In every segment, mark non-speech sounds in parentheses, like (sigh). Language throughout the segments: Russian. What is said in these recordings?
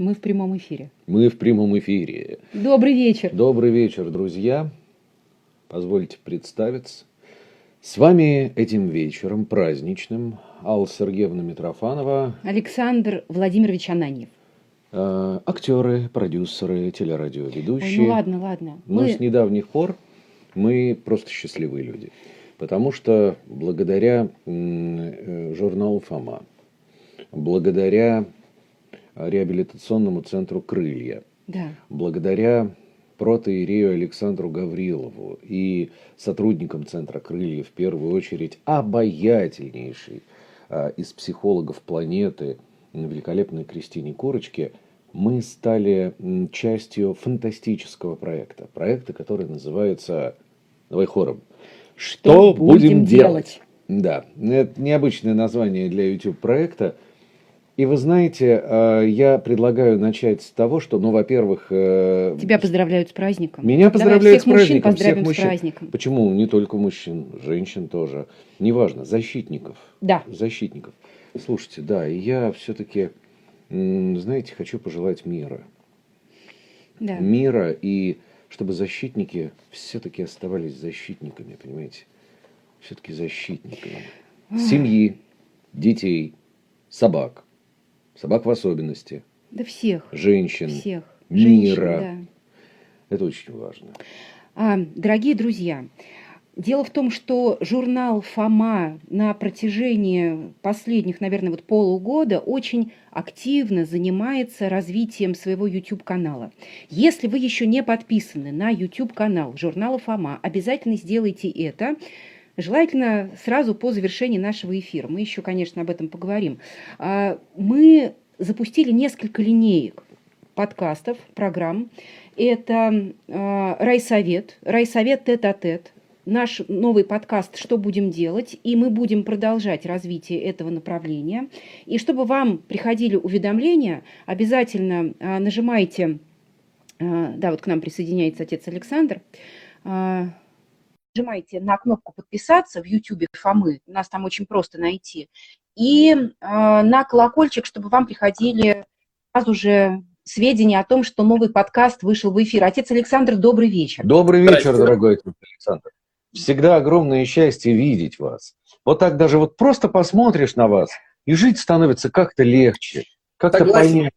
Мы в прямом эфире. Мы в прямом эфире. Добрый вечер. Добрый вечер, друзья. Позвольте представиться. С вами этим вечером праздничным Алла Сергеевна Митрофанова. Александр Владимирович Ананьев. Э, актеры, продюсеры, телерадиоведущие. Ой, ну ладно, ладно. Но Мы- с недавних пор мы просто счастливые люди. Потому что благодаря э, журналу «Фома», благодаря реабилитационному центру «Крылья», Да. благодаря протоиерею Александру Гаврилову и сотрудникам Центра «Крылья», в первую очередь, обаятельнейший а, из психологов планеты, великолепной Кристине Курочке, мы стали частью фантастического проекта. Проекта, который называется, давай хором, «Что, будем, делать?». Да, это необычное название для YouTube-проекта. И вы знаете, э, я предлагаю начать с того, что, ну, во-первых, э, Тебя поздравляют с праздником. меня Давай поздравляют всех с мужчин праздником, поздравим всех с мужчин. праздником. Почему? Не только мужчин, женщин тоже. Неважно, защитников. Да. Защитников. Слушайте, да, и я все-таки, знаете, хочу пожелать мира. Да. Мира, и чтобы защитники все-таки оставались защитниками, понимаете? Все-таки защитниками. Семьи, детей, собак. Собак в особенности. Да всех. Женщин. Всех. мира. Женщин, да. Это очень важно. А, дорогие друзья, дело в том, что журнал «Фома» на протяжении последних, наверное, вот полугода очень активно занимается развитием своего YouTube-канала. Если вы еще не подписаны на YouTube-канал журнала «Фома», обязательно сделайте это. Желательно сразу по завершении нашего эфира. Мы еще, конечно, об этом поговорим. А, Мы запустили несколько линеек подкастов, программ. Это э, райсовет, райсовет тет-а-тет, наш новый подкаст «Что будем делать?», и мы будем продолжать развитие этого направления. И чтобы вам приходили уведомления, обязательно нажимайте, да, вот к нам присоединяется отец Александр, нажимайте на кнопку «Подписаться» в YouTube Фомы, нас там очень просто найти, и э, на колокольчик, чтобы вам приходили сразу же сведения о том, что новый подкаст вышел в эфир. Отец Александр, добрый вечер. Добрый вечер, дорогой отец Александр. Всегда огромное счастье видеть вас. Вот так даже вот просто посмотришь на вас, и жить становится как-то легче, как-то понятнее.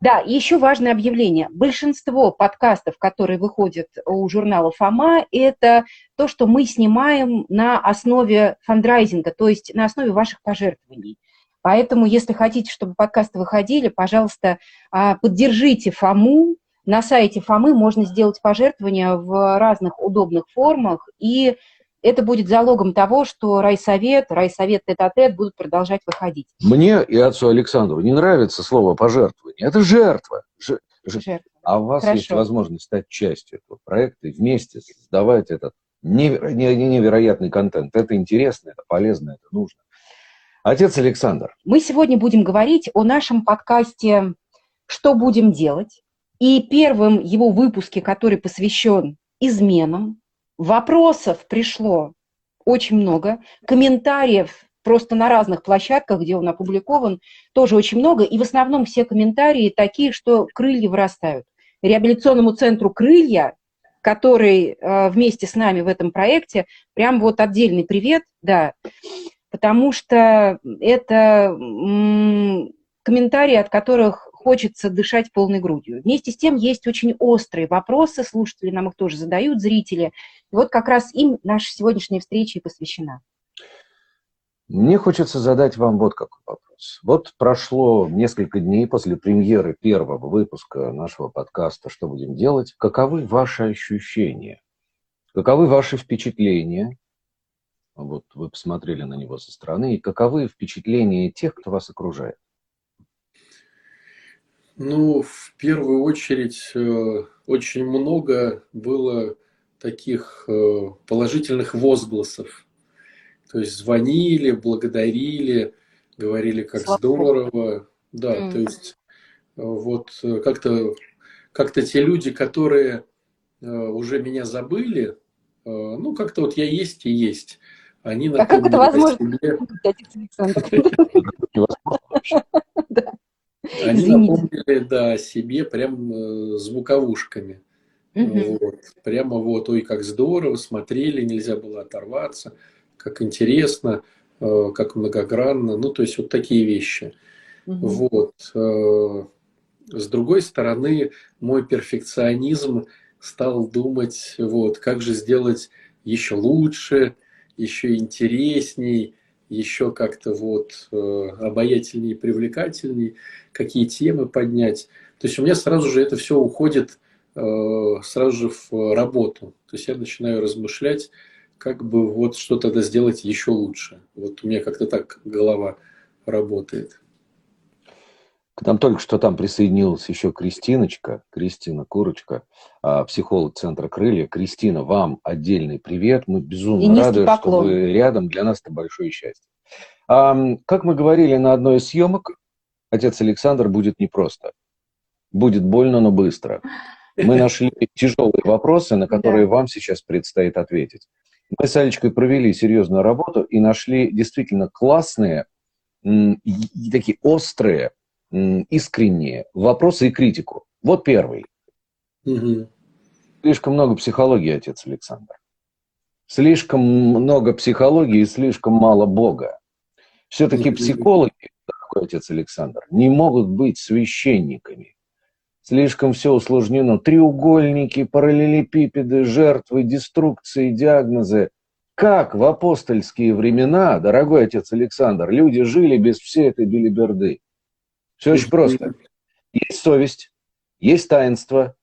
Да, еще важное объявление. Большинство подкастов, которые выходят у журнала «Фома», это то, что мы снимаем на основе фандрайзинга, то есть на основе ваших пожертвований. Поэтому, если хотите, чтобы подкасты выходили, пожалуйста, а, поддержите Фому. На сайте Фомы можно сделать пожертвования в разных удобных формах, и это будет залогом того, что райсовет, райсовет тет-а-тет будут продолжать выходить. Мне и отцу Александру не нравится слово пожертвование. Это жертва. Ж- ж- Жертвы. А у вас Хорошо. есть возможность стать частью этого проекта и вместе создавать этот неверо- не- не- невероятный контент. Это интересно, это полезно, это нужно. Отец Александр, Мы сегодня будем говорить о нашем подкасте «Что будем делать?». И первым его выпуске, который посвящен изменам, вопросов пришло очень много, комментариев просто на разных площадках, где он опубликован, тоже очень много. И в основном все комментарии такие, что крылья вырастают. Реабилитационному центру «Крылья», который э, вместе с нами в этом проекте, прям вот отдельный привет, да, потому что это комментарии, от которых хочется дышать полной грудью. Вместе с тем есть очень острые вопросы, слушатели нам их тоже задают, зрители. И вот как раз им наша сегодняшняя встреча и посвящена. Мне хочется задать вам вот какой вопрос. Вот прошло несколько дней после премьеры первого выпуска нашего подкаста «Что будем делать?». Каковы ваши ощущения? Каковы ваши впечатления? Вот вы посмотрели на него со стороны. И каковы впечатления тех, кто вас окружает? Ну, в первую очередь, э, очень много было таких э, положительных возгласов. То есть звонили, благодарили, говорили, как Слава Богу. здорово. Да, Мгм. то есть э, вот как-то как-то те люди, которые уже меня забыли, ну, как-то вот я есть и есть. Они А как это возможно? себе. Отец Александр. Невозможно вообще. Они Извините. напомнили, да, о себе прям э, звуковушками. Угу. Вот. Прямо вот, ой, как здорово, смотрели, нельзя было оторваться, как интересно, э, как многогранно, ну, то есть вот такие вещи. Угу. Вот. Э, с другой стороны, мой перфекционизм стал думать, вот, как же сделать еще лучше, еще интересней, еще как-то вот э, обаятельнее, привлекательней, какие темы поднять. То есть у меня сразу же это все уходит э, сразу же в работу. То есть я начинаю размышлять, как бы вот что тогда сделать еще лучше. Вот у меня как-то так голова работает. К нам только что там присоединилась еще Кристиночка, Кристина Курочка, а, психолог Центра Крылья. Кристина, вам отдельный привет. Мы безумно рады, поклон. что вы рядом. Для нас это большое счастье. Как мы говорили на одной из съемок, отец Александр будет непросто. Будет больно, но быстро. Мы нашли тяжелые вопросы, на которые да. вам сейчас предстоит ответить. Мы с Алечкой провели серьезную работу и нашли действительно классные, такие острые, искренние вопросы и критику. Вот первый. Угу. Слишком много психологии, отец Александр. Слишком много психологии и слишком мало Бога. Все-таки психологи, дорогой отец Александр, не могут быть священниками. Слишком все усложнено. Треугольники, параллелепипеды, жертвы, деструкции, диагнозы. Как в апостольские времена, дорогой отец Александр, люди жили без всей этой билиберды? Все очень просто. Есть совесть, есть таинство,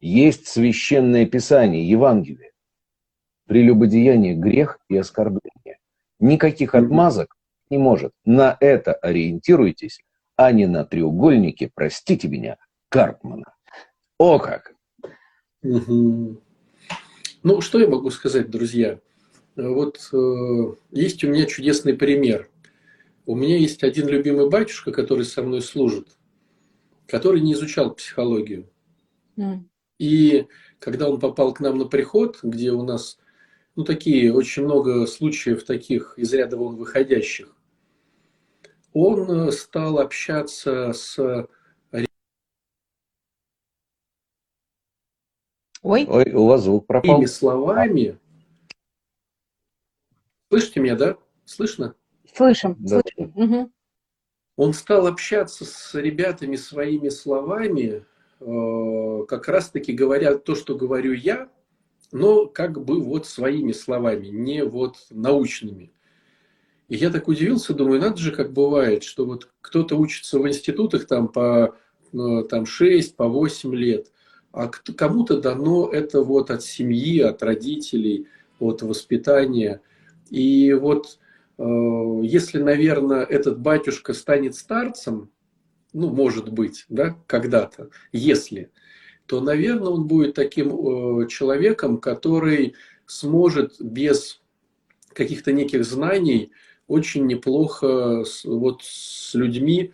есть священное писание, Евангелие. Прелюбодеяние – грех и оскорбление. Никаких отмазок не может. На это ориентируйтесь, а не на треугольники, простите меня, Карпмана. О как! Ну, что я могу сказать, друзья? Вот э, есть у меня чудесный пример. У меня есть один любимый батюшка, который со мной служит, который не изучал психологию. Mm. И когда он попал к нам на приход, где у нас ну, такие, очень много случаев таких из ряда вон выходящих, он э, стал общаться с Ой, Ой у вас звук пропал. словами. Слышите меня, да? Слышно? Слышим, да. слышим. Угу. Он стал общаться с ребятами своими словами, э, как раз-таки говоря то, что говорю я, но как бы вот своими словами, не вот научными. И я так удивился, думаю, надо же, как бывает, что вот кто-то учится в институтах там по ну, там 6, по 8 лет, а кому-то дано это вот от семьи, от родителей, от воспитания. И вот Э, если, наверное, этот батюшка станет старцем, ну, может быть, да, когда-то, если, то, наверное, он будет таким э, человеком, который сможет без каких-то неких знаний очень неплохо вот с людьми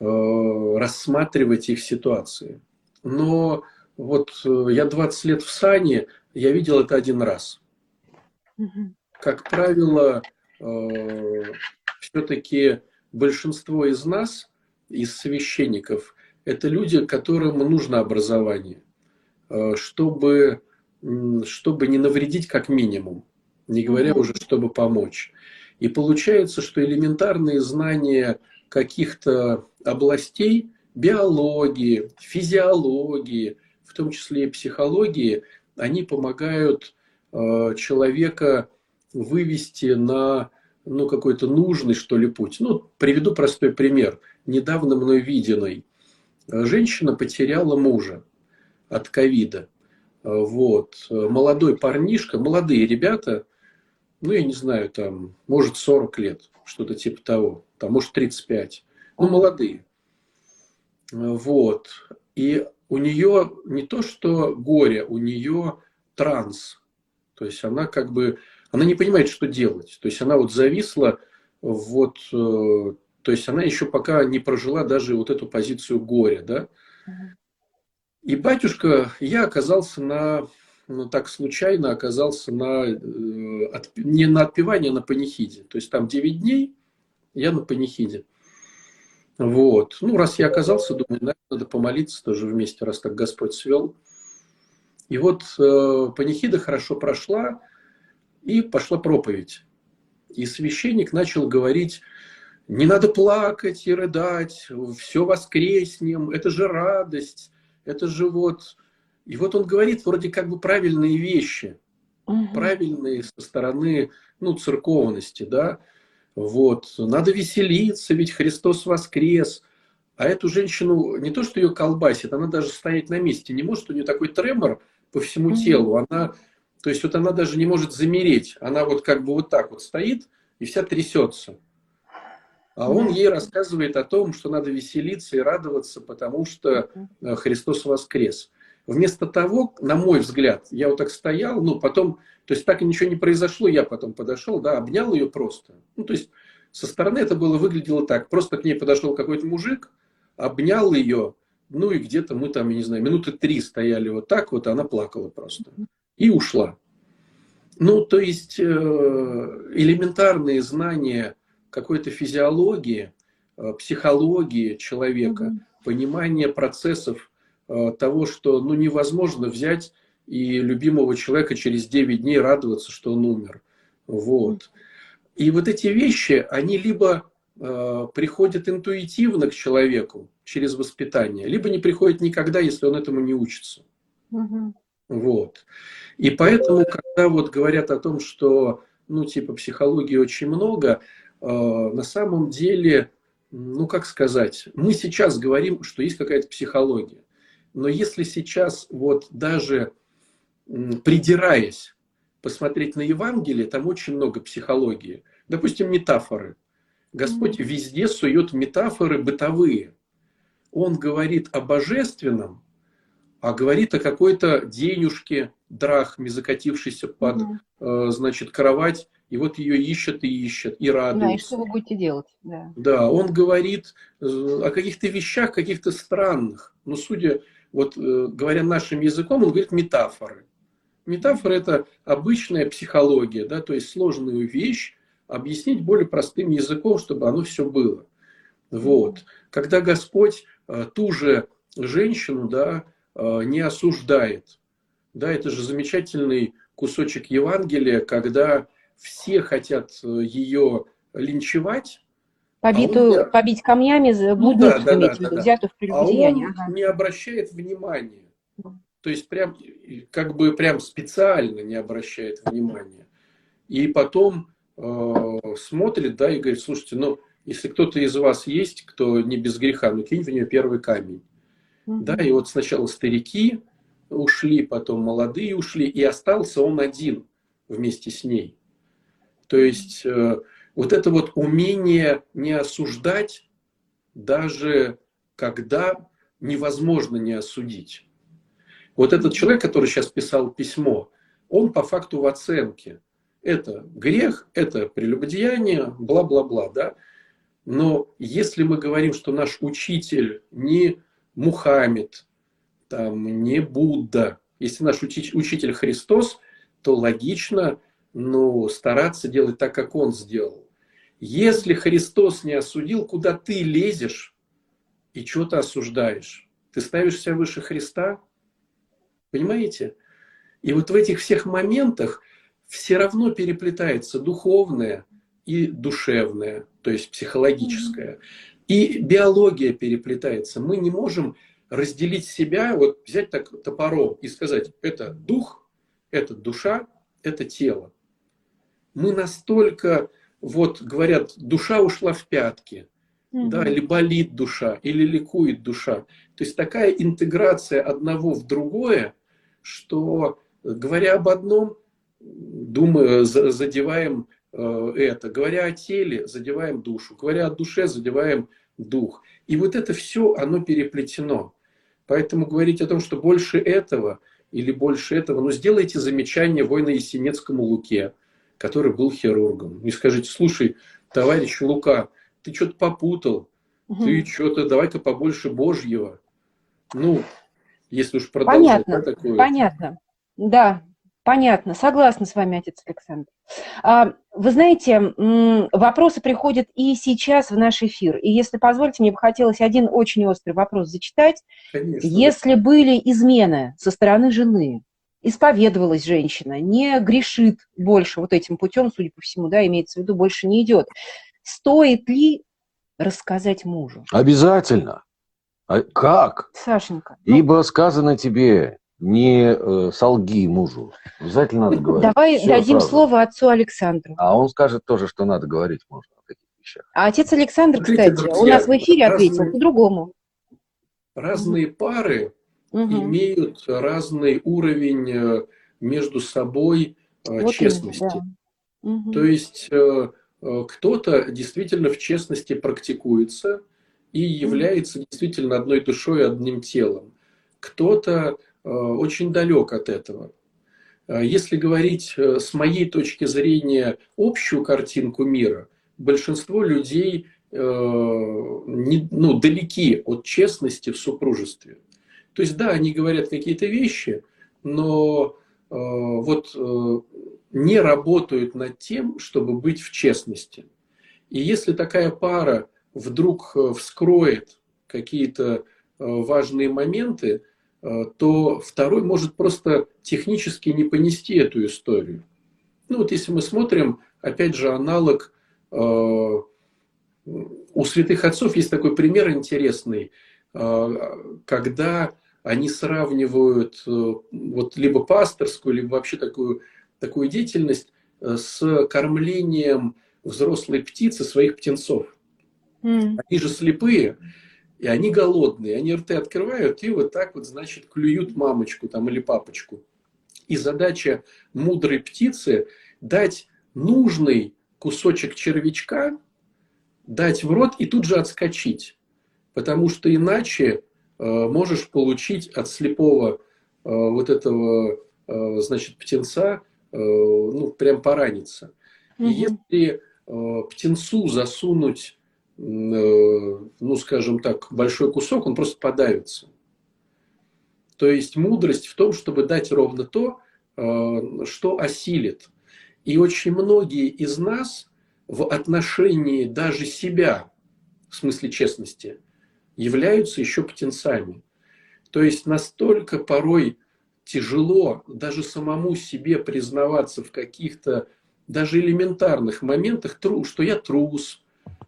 э, рассматривать их ситуации. Но вот я 20 лет в сане, я видел это один раз. Как правило, Э, все-таки большинство из нас, из священников, это люди, которым нужно образование, э, чтобы, чтобы не навредить как минимум, не говоря уже, чтобы помочь. И получается, что элементарные знания каких-то областей, биологии, физиологии, в том числе и психологии, они помогают э, человека вывести на ну, какой-то нужный, что ли, путь. Ну, приведу простой пример. Недавно мной виденный. Женщина потеряла мужа от ковида. Вот. Молодой парнишка, молодые ребята, ну, я не знаю, там, может, 40 лет, что-то типа того, там, может, 35. Ну, молодые. Вот. И у нее не то, что горе, у нее транс. То есть она как бы она не понимает, что делать. То есть она вот зависла, вот, э, то есть она еще пока не прожила даже вот эту позицию горя, да. И батюшка, я оказался на, ну так случайно оказался на, э, не на отпевании, а на панихиде. То есть там 9 дней, я на панихиде. Вот. Ну, раз я оказался, думаю, наверное, надо помолиться тоже вместе, раз так Господь свел. И вот э, панихида хорошо прошла, и пошла проповедь. И священник начал говорить, не надо плакать и рыдать, все воскреснем, это же радость, это же вот... И вот он говорит вроде как бы правильные вещи, угу. правильные со стороны ну, церковности, да, вот, надо веселиться, ведь Христос воскрес. А эту женщину не то, что ее колбасит, она даже стоять на месте не может, у нее такой тремор по всему угу. телу, она, то есть вот она даже не может замереть, она вот как бы вот так вот стоит и вся трясется. А он ей рассказывает о том, что надо веселиться и радоваться, потому что э, Христос воскрес. Вместо того, на мой взгляд, я вот так стоял, ну, потом, то есть так и ничего не произошло, я потом подошел, да, обнял ее просто. Ну, то есть со стороны это было, выглядело так. Просто к ней подошел какой-то мужик, обнял ее, ну и где-то мы там, я не знаю, минуты три стояли вот так вот, она плакала просто. И ушла. Ну, то есть э, элементарные знания какой-то физиологии, э, психологии человека, mm-hmm. понимание процессов э, того, что ну, невозможно взять и любимого человека через 9 дней радоваться, что он умер. Вот. И вот эти вещи, они либо э, приходят интуитивно к человеку через воспитание, либо не приходят никогда, если он этому не учится. Угу. Вот. И поэтому, когда вот говорят о том, что, ну, типа, психологии очень много, а, на самом деле, ну как сказать, мы сейчас говорим, что есть какая-то психология. Но если сейчас вот даже придираясь посмотреть на Евангелие, там очень много психологии. Допустим, метафоры. Господь mm-hmm. везде сует метафоры бытовые. Он говорит о божественном, а говорит о какой-то денежке, драхме, закатившейся под, mm-hmm. значит, кровать, и вот ее ищут и ищут, и радуются. Да, и что вы будете делать. Да, да он говорит э, о каких-то вещах, каких-то странных. Но судя, вот э, говоря нашим языком, он говорит метафоры. Метафора – это обычная психология, да, то есть сложную вещь объяснить более простым языком, чтобы оно все было. Вот. Когда Господь э, ту же женщину да, не осуждает, да, это же замечательный кусочек Евангелия, когда все хотят э, ее линчевать. Побитую, а он, побить камнями, блудницу, ну, да, да, да, да, взятую в прелюбодеяние. А он ага. не обращает внимания. То есть прям, как бы прям специально не обращает внимания. И потом э, смотрит, да, и говорит, слушайте, ну, если кто-то из вас есть, кто не без греха, ну, кинь в нее первый камень. Mm-hmm. Да, и вот сначала старики ушли, потом молодые ушли, и остался он один вместе с ней. То есть э, вот это вот умение не осуждать, даже когда невозможно не осудить. Вот этот человек, который сейчас писал письмо, он по факту в оценке. Это грех, это прелюбодеяние, бла-бла-бла, да. Но если мы говорим, что наш учитель не Мухаммед, там, не Будда, если наш учитель Христос, то логично, ну, стараться делать так, как он сделал. Если Христос не осудил, куда ты лезешь и что-то осуждаешь? Ты ставишь себя выше Христа? Понимаете? И вот в этих всех моментах все равно переплетается духовное и душевное, то есть психологическое. И биология переплетается. Мы не можем разделить себя, вот взять так топором и сказать, это дух, это душа, это тело мы настолько, вот говорят, душа ушла в пятки, mm да, или болит душа, или ликует душа. То есть такая интеграция одного в другое, что, говоря об одном, думаю, задеваем это. Говоря о теле, задеваем душу. Говоря о душе, задеваем дух. И вот это все, оно переплетено. Поэтому говорить о том, что больше этого или больше этого, ну сделайте замечание воина Есенецкому Луке который был хирургом. И скажите, слушай, товарищ Лука, ты что-то попутал, угу. ты что-то, давай-ка побольше Божьего. Ну, если уж продолжать понятно, да, такое. Понятно, да, понятно. Согласна с вами, отец Александр. А, вы знаете, вопросы приходят и сейчас в наш эфир. И если позволите, мне бы хотелось один очень острый вопрос зачитать. Конечно. Если были измены со стороны жены, исповедовалась женщина, не грешит больше вот этим путем, судя по всему, да, имеется в виду, больше не идет. Стоит ли рассказать мужу? Обязательно. А как? Сашенька. Ну... Ибо сказано тебе, не э, солги мужу. Обязательно надо говорить. Давай Все дадим сразу. слово отцу Александру. А он скажет тоже, что надо говорить можно о таких вещах. А отец Александр, кстати, друзья, у нас в эфире разные, ответил по-другому. Разные пары угу. имеют разный уровень э, между собой э, вот честности. да. угу. То есть кто-то действительно в честности практикуется и является действительно одной душой, одним телом. Кто-то Э, очень далек от этого. Э, если говорить э, с моей точки зрения общую картинку мира, большинство людей не, ну, далеки от честности в супружестве. То есть, да, они говорят какие-то вещи, но э, вот э, не работают над тем, чтобы быть в честности. И если такая пара вдруг вскроет какие-то э, важные моменты, Э, то второй может просто технически не понести эту историю. Ну вот если мы смотрим, опять же, аналог э, у святых отцов есть такой пример интересный, э, когда они сравнивают вот либо пасторскую, либо вообще такую, такую деятельность с кормлением взрослой птицы своих птенцов. Mm. Они же слепые, и они голодные, они рты открывают и вот так вот, значит, клюют мамочку там или папочку. И задача мудрой птицы дать нужный кусочек червячка, дать в рот и тут же отскочить. Потому что иначе э, можешь получить от слепого э, вот этого, э, значит, птенца, э, ну, прям пораниться. Угу. И если э, птенцу засунуть ну, скажем так, большой кусок, он просто подавится. То есть мудрость в том, чтобы дать ровно то, э, что осилит. И очень многие из нас в отношении даже себя, в смысле честности, являются еще птенцами. То есть настолько порой тяжело даже самому себе признаваться в каких-то даже элементарных моментах, что я трус,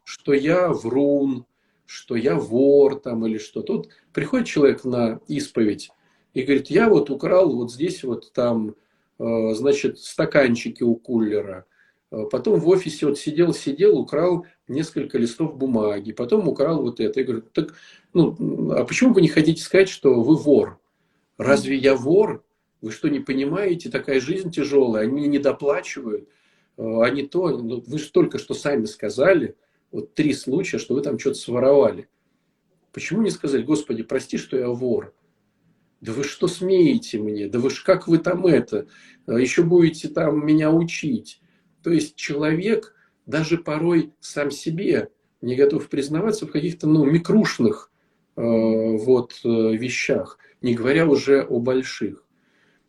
что я врун, что я вор там или что. Тут приходит человек на исповедь и говорит, я вот украл вот здесь вот там, э, значит, стаканчики у кулера. Э, потом в офисе вот сидел, сидел, украл несколько листов бумаги. Потом украл вот это. Я говорю, так, ну, а почему вы не хотите сказать, что вы вор? Разве я вор? Вы что, не понимаете? Такая жизнь тяжелая. Они не доплачивают. Э, они то, ну, вы же только что сами сказали, вот три случая, что вы там что-то своровали. Почему не сказать, Господи, прости, что я вор? Да вы что смеете мне? Да вы ж как вы там это? А Еще будете там меня учить. То есть человек даже порой сам себе не готов признаваться в каких-то ну, микрушных э, вот, э, вещах, не говоря уже о больших.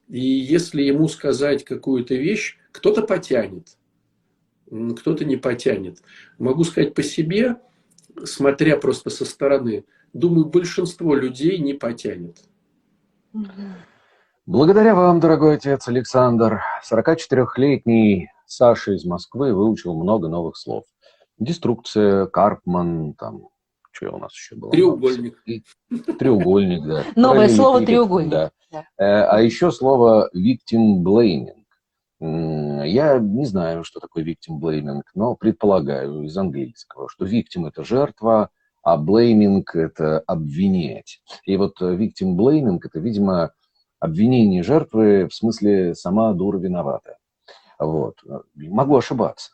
И если ему сказать какую-то вещь, кто-то потянет кто-то не потянет. Могу сказать по себе, смотря просто со стороны, думаю, большинство людей не потянет. Благодаря вам, дорогой отец Александр, 44-летний Саша из Москвы выучил много новых слов. Деструкция, Карпман, там, что у нас еще было? Треугольник. Треугольник, да. Новое слово треугольник. Да. Э, а еще слово victim blaming. Я не знаю, что такое victim blaming, но предполагаю из английского, что victim – это жертва, а blaming – это обвинять. И вот э, victim blaming – это, видимо, обвинение жертвы в смысле «сама дура виновата». Вот. Могу ошибаться.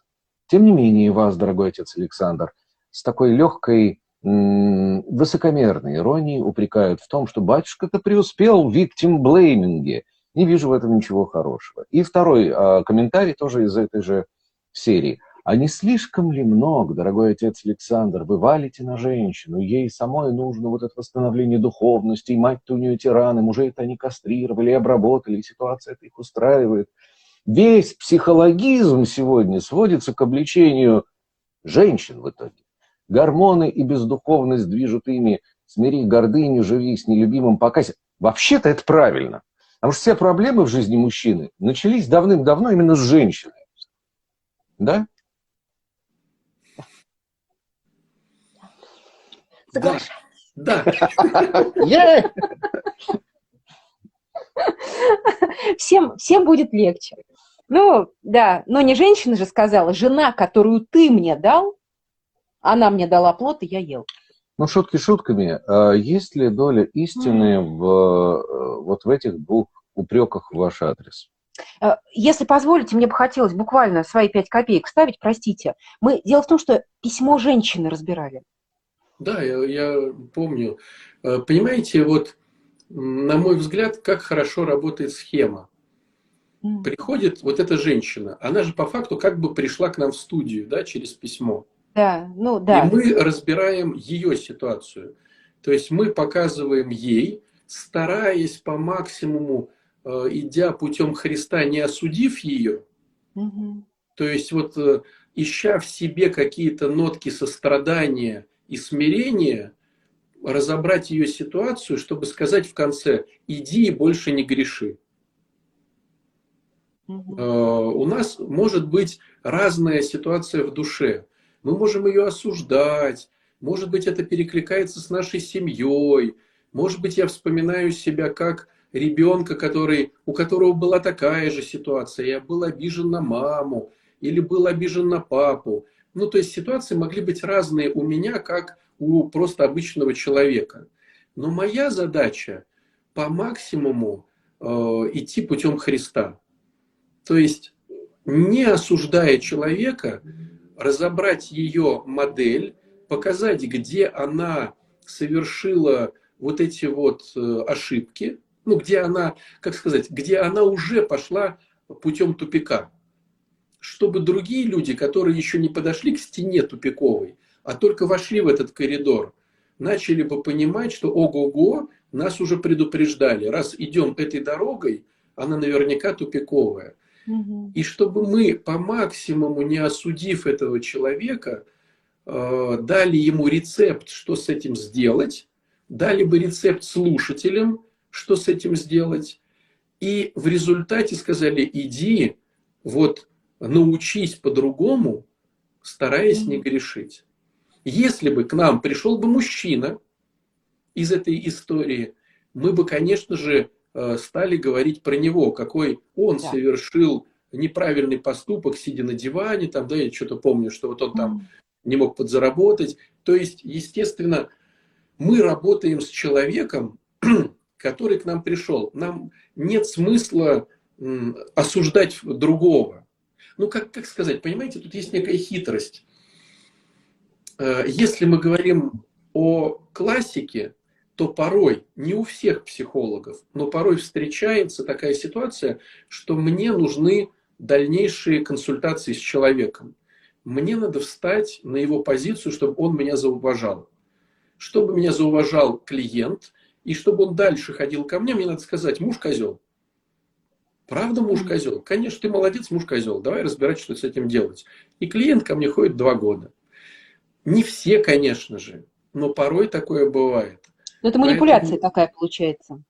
Тем не менее, вас, дорогой отец Александр, с такой легкой высокомерной иронией упрекают в том, что батюшка-то преуспел в blaming, не вижу в этом ничего хорошего. И второй э, комментарий тоже из этой же серии. А не слишком ли много, дорогой отец Александр, вы валите на женщину, ей самой нужно вот это восстановление духовности, и мать-то у нее тираны, мужей-то они кастрировали, обработали, и ситуация это их устраивает. весь психологизм сегодня сводится к обличению женщин в итоге. Гормоны и бездуховность движут ими, смири гордыню, живи с нелюбимым, покайся. Вообще-то это правильно. Потому что все проблемы в жизни мужчины начались давным-давно именно с женщины. Да? Соглашаюсь. Да. Всем, всем будет легче. Ну, да, но не женщина же сказала, жена, которую ты мне дал, она мне дала плод, и я ел. Ну, шутки шутками. А есть ли доля истины в, э, вот в этих двух упреках в ваш адрес? Э, если позволите, мне бы хотелось буквально свои пять копеек ставить, простите. Мы, дело в том, что письмо женщины разбирали. Да, я, я помню. Э, понимаете, вот на мой взгляд, как хорошо работает схема. Приходит вот эта женщина, она же по факту как бы пришла к нам в студию, да, через письмо. Да, ну да. И мы разбираем ее ситуацию. То есть мы показываем ей, стараясь по максимуму, э, идя путем Христа, не осудив ее, угу. то есть вот э, ища в себе какие-то нотки сострадания и смирения, разобрать ее ситуацию, чтобы сказать в конце, иди и больше не греши. Угу. У нас может быть разная ситуация в душе. Мы можем ее осуждать, может быть, это перекликается с нашей семьей, может быть, я вспоминаю себя как ребенка, который, у которого была такая же ситуация, я был обижен на маму или был обижен на папу. Ну, то есть ситуации могли быть разные у меня, как у просто обычного человека. Но моя задача по максимуму э, идти путем Христа. То есть, не осуждая человека, разобрать ее модель, показать, где она совершила вот эти вот э, ошибки, ну, где она, как сказать, где она уже пошла путем тупика. Чтобы другие люди, которые еще не подошли к стене тупиковой, а только вошли в этот коридор, начали бы понимать, что ого-го, нас уже предупреждали, раз идем этой дорогой, она наверняка тупиковая. И чтобы мы по максимуму, не осудив этого человека, э, дали ему рецепт, что с этим сделать, дали бы рецепт слушателям, что с этим сделать, и в результате сказали, иди, вот научись по-другому, стараясь не грешить. Если бы к нам пришел бы мужчина из этой истории, мы бы, конечно же, стали говорить про него, какой он да. совершил неправильный поступок, сидя на диване, там, да, я что-то помню, что вот он там не мог подзаработать. То есть, естественно, мы работаем с человеком, (clears throat) который к нам пришел. Нам нет смысла осуждать другого. Ну, как, как сказать, понимаете, тут есть некая хитрость. Э, если мы говорим о классике, то порой, не у всех психологов, но порой встречается такая ситуация, что мне нужны дальнейшие консультации с человеком. Мне надо встать на его позицию, чтобы он меня зауважал. Чтобы меня зауважал клиент, и чтобы он дальше ходил ко мне, мне надо сказать, муж козел. Правда муж козел? Конечно, ты молодец, муж козел. Давай разбирать, что с этим делать. И клиент ко мне ходит два года. Не все, конечно же, но порой такое бывает. Но это манипуляция Поэтому... такая получается.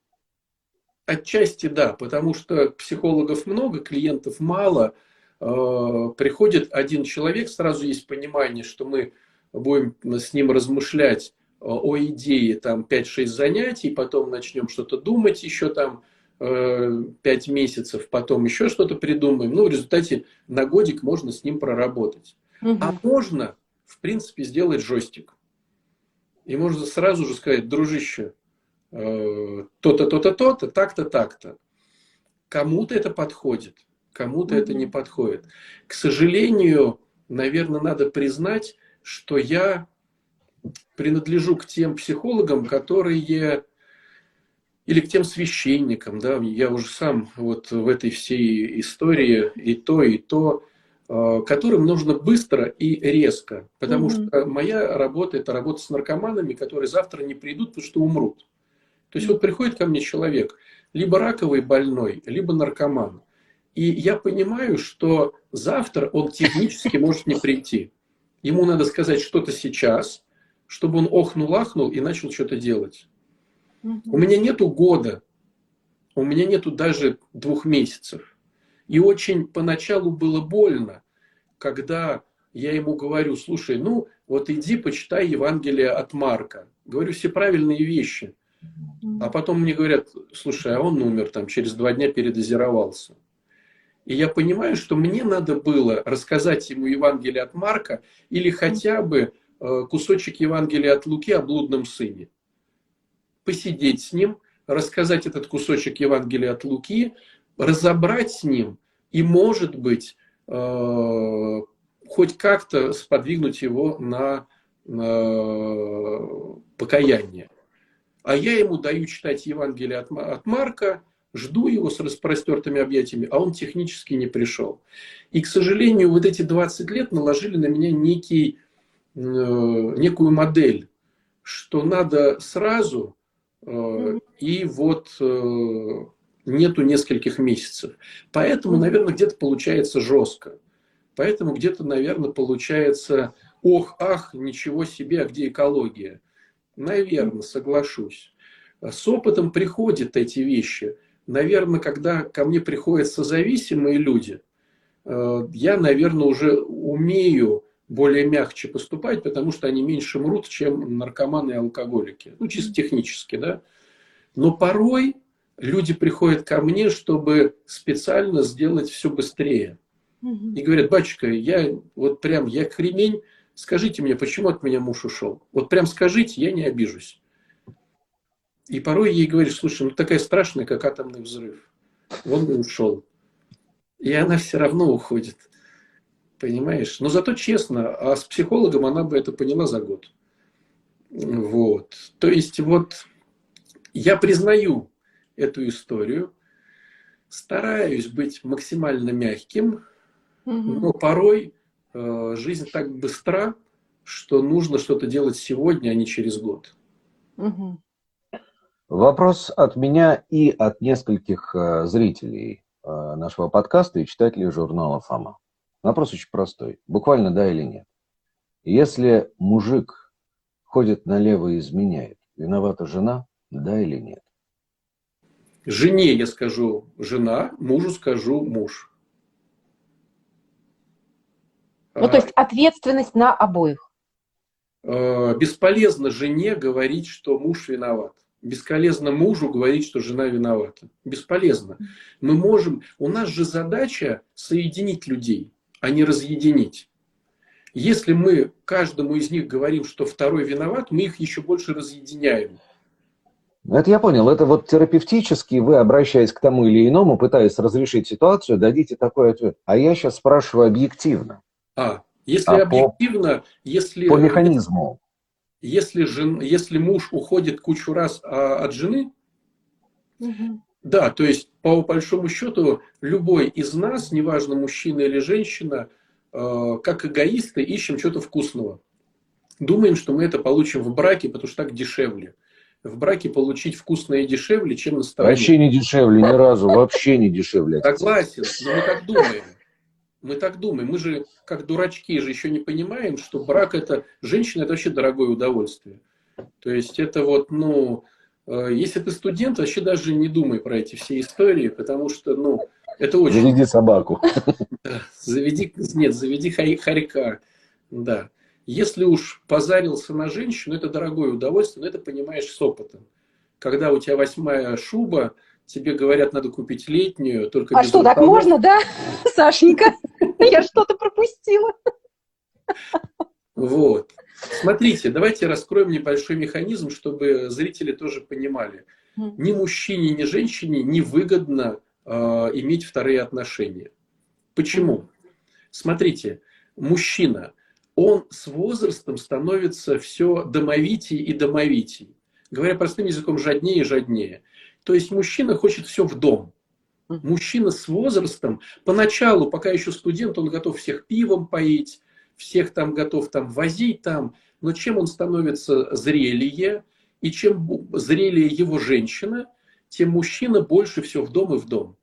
Отчасти да, потому что психологов много, клиентов мало. Э, приходит один человек, сразу есть понимание, что мы будем с ним размышлять э, о идее там 5-6 занятий, потом начнем что-то думать еще там 5 э, месяцев, потом еще что-то придумаем. Ну, в результате на годик можно с ним проработать. Угу. А можно в принципе, сделать жестик. И можно сразу же сказать, дружище, э, то-то, то-то, то-то, так-то, так-то. Кому-то это подходит, кому-то mm-hmm. это не подходит. К сожалению, наверное, надо признать, что я принадлежу к тем психологам, которые или к тем священникам, да, я уже сам вот в этой всей истории и то, и то которым нужно быстро и резко. Потому mm-hmm. что моя работа это работа с наркоманами, которые завтра не придут, потому что умрут. То есть вот приходит ко мне человек, либо раковый больной, либо наркоман. И я понимаю, что завтра он технически может не прийти. Ему надо сказать что-то сейчас, чтобы он охнул-ахнул и начал что-то делать. У меня нету года, у меня нету даже двух месяцев. И очень поначалу было больно, когда я ему говорю, слушай, ну вот иди почитай Евангелие от Марка. Говорю все правильные вещи. А потом мне говорят, слушай, а он умер там, через два дня передозировался. И я понимаю, что мне надо было рассказать ему Евангелие от Марка или хотя бы э, кусочек Евангелия от Луки о блудном сыне. Посидеть с ним, рассказать этот кусочек Евангелия от Луки, разобрать с ним и, может быть, хоть как-то сподвигнуть его на, на покаяние. А я ему даю читать Евангелие от, от Марка, жду его с распростертыми объятиями, а он технически не пришел. И, к сожалению, вот эти 20 лет наложили на меня некий, э, некую модель, что надо сразу э, и вот э, нету нескольких месяцев. Поэтому, наверное, где-то получается жестко. Поэтому где-то, наверное, получается, ох, ах, ничего себе, а где экология? Наверное, соглашусь. С опытом приходят эти вещи – наверное, когда ко мне приходят созависимые люди, э, я, наверное, уже умею более мягче поступать, потому что они меньше мрут, чем наркоманы и алкоголики. Ну, чисто технически, да. Но порой люди приходят ко мне, чтобы специально сделать все быстрее. И говорят, батюшка, я вот прям, я кремень, скажите мне, почему от меня муж ушел? Вот прям скажите, я не обижусь. И порой ей говоришь, слушай, ну такая страшная, как атомный взрыв. Он бы ушел. И она все равно уходит. Понимаешь? Но зато честно, а с психологом она бы это поняла за год. Вот. То есть вот я признаю эту историю, стараюсь быть максимально мягким, но порой э, жизнь так быстра, что нужно что-то делать сегодня, а не через год. Угу. Вопрос от меня и от нескольких э, зрителей э, нашего подкаста и читателей журнала «Фома». Вопрос очень простой. Буквально да или нет. Если мужик ходит налево и изменяет, виновата жена, да или нет? Жене я скажу жена, мужу скажу муж. Ну, то есть ответственность на обоих. Э, бесполезно жене говорить, что муж виноват бесполезно мужу говорить, что жена виновата. Бесполезно. Мы можем... У нас же задача соединить людей, а не разъединить. Если мы каждому из них говорим, что второй виноват, мы их еще больше разъединяем. Это я понял. Это вот терапевтически вы, обращаясь к тому или иному, пытаясь разрешить ситуацию, дадите такой ответ. А я сейчас спрашиваю объективно. А, если а объективно, по, если... По механизму если, жен, если муж уходит кучу раз а, от жены, угу. да, то есть по большому счету любой из нас, неважно мужчина или женщина, э, как эгоисты ищем что-то вкусного. Думаем, что мы это получим в браке, потому что так дешевле. В браке получить вкусное дешевле, чем на стороне. Вообще не дешевле ни разу, вообще не дешевле. Согласен, но мы так думаем. Мы так думаем. Мы же, как дурачки, же еще не понимаем, что брак это... Женщина это вообще дорогое удовольствие. То есть это вот, ну... Э, если ты студент, вообще даже не думай про эти все истории, потому что, ну, это очень... Заведи собаку. (laughs) заведи, нет, заведи хорька. Да. Если уж позарился на женщину, это дорогое удовольствие, но это понимаешь с опытом. Когда у тебя восьмая шуба, тебе говорят, надо купить летнюю, только А что, рукавов. так можно, да, (laughs) Сашенька? Я что-то пропустила. Вот. Смотрите, давайте раскроем небольшой механизм, чтобы зрители тоже понимали. Ни мужчине, ни женщине не выгодно э, иметь вторые отношения. Почему? Смотрите, мужчина, он с возрастом становится все домовитей и домовитей. Говоря простым языком, жаднее и жаднее. То есть мужчина хочет все в дом. Мужчина с возрастом, поначалу, пока еще студент, он готов всех пивом поить, всех там готов там возить там, но чем он становится зрелее, и чем зрелее его женщина, тем мужчина больше все в дом и в дом.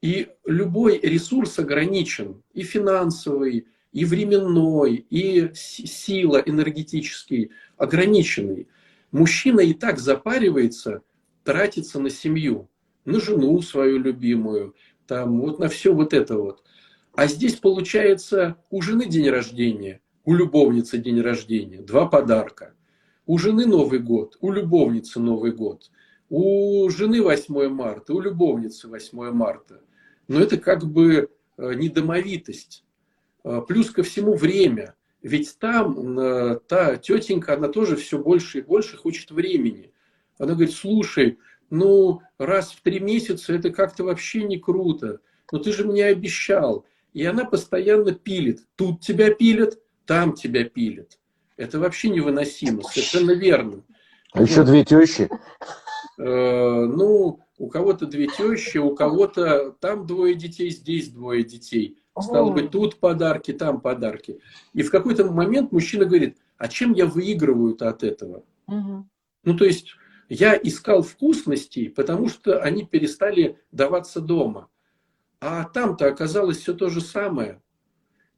И любой ресурс ограничен, и финансовый, и временной, и сила энергетический ограниченный. Мужчина и так запаривается, тратится на семью, на жену свою любимую, там, вот на все вот это вот. А здесь получается у жены день рождения, у любовницы день рождения, два подарка. У жены Новый год, у любовницы Новый год. У жены 8 марта, у любовницы 8 марта. Но это как бы э, недомовитость. Э, плюс ко всему время. Ведь там э, та тетенька, она тоже все больше и больше хочет времени. Она говорит, слушай, ну раз в три месяца это как-то вообще не круто. Но ты же мне обещал. И она постоянно пилит. Тут тебя пилят, там тебя пилят. Это вообще невыносимо, совершенно верно. А еще две тещи? Э, ну, у кого-то две тещи, у кого-то там двое детей, здесь двое детей. Стало быть, тут подарки, там подарки. И в какой-то момент мужчина говорит, а чем я выигрываю-то от этого? Угу. Ну, то есть, я искал вкусностей, потому что они перестали даваться дома. А там-то оказалось все то же самое.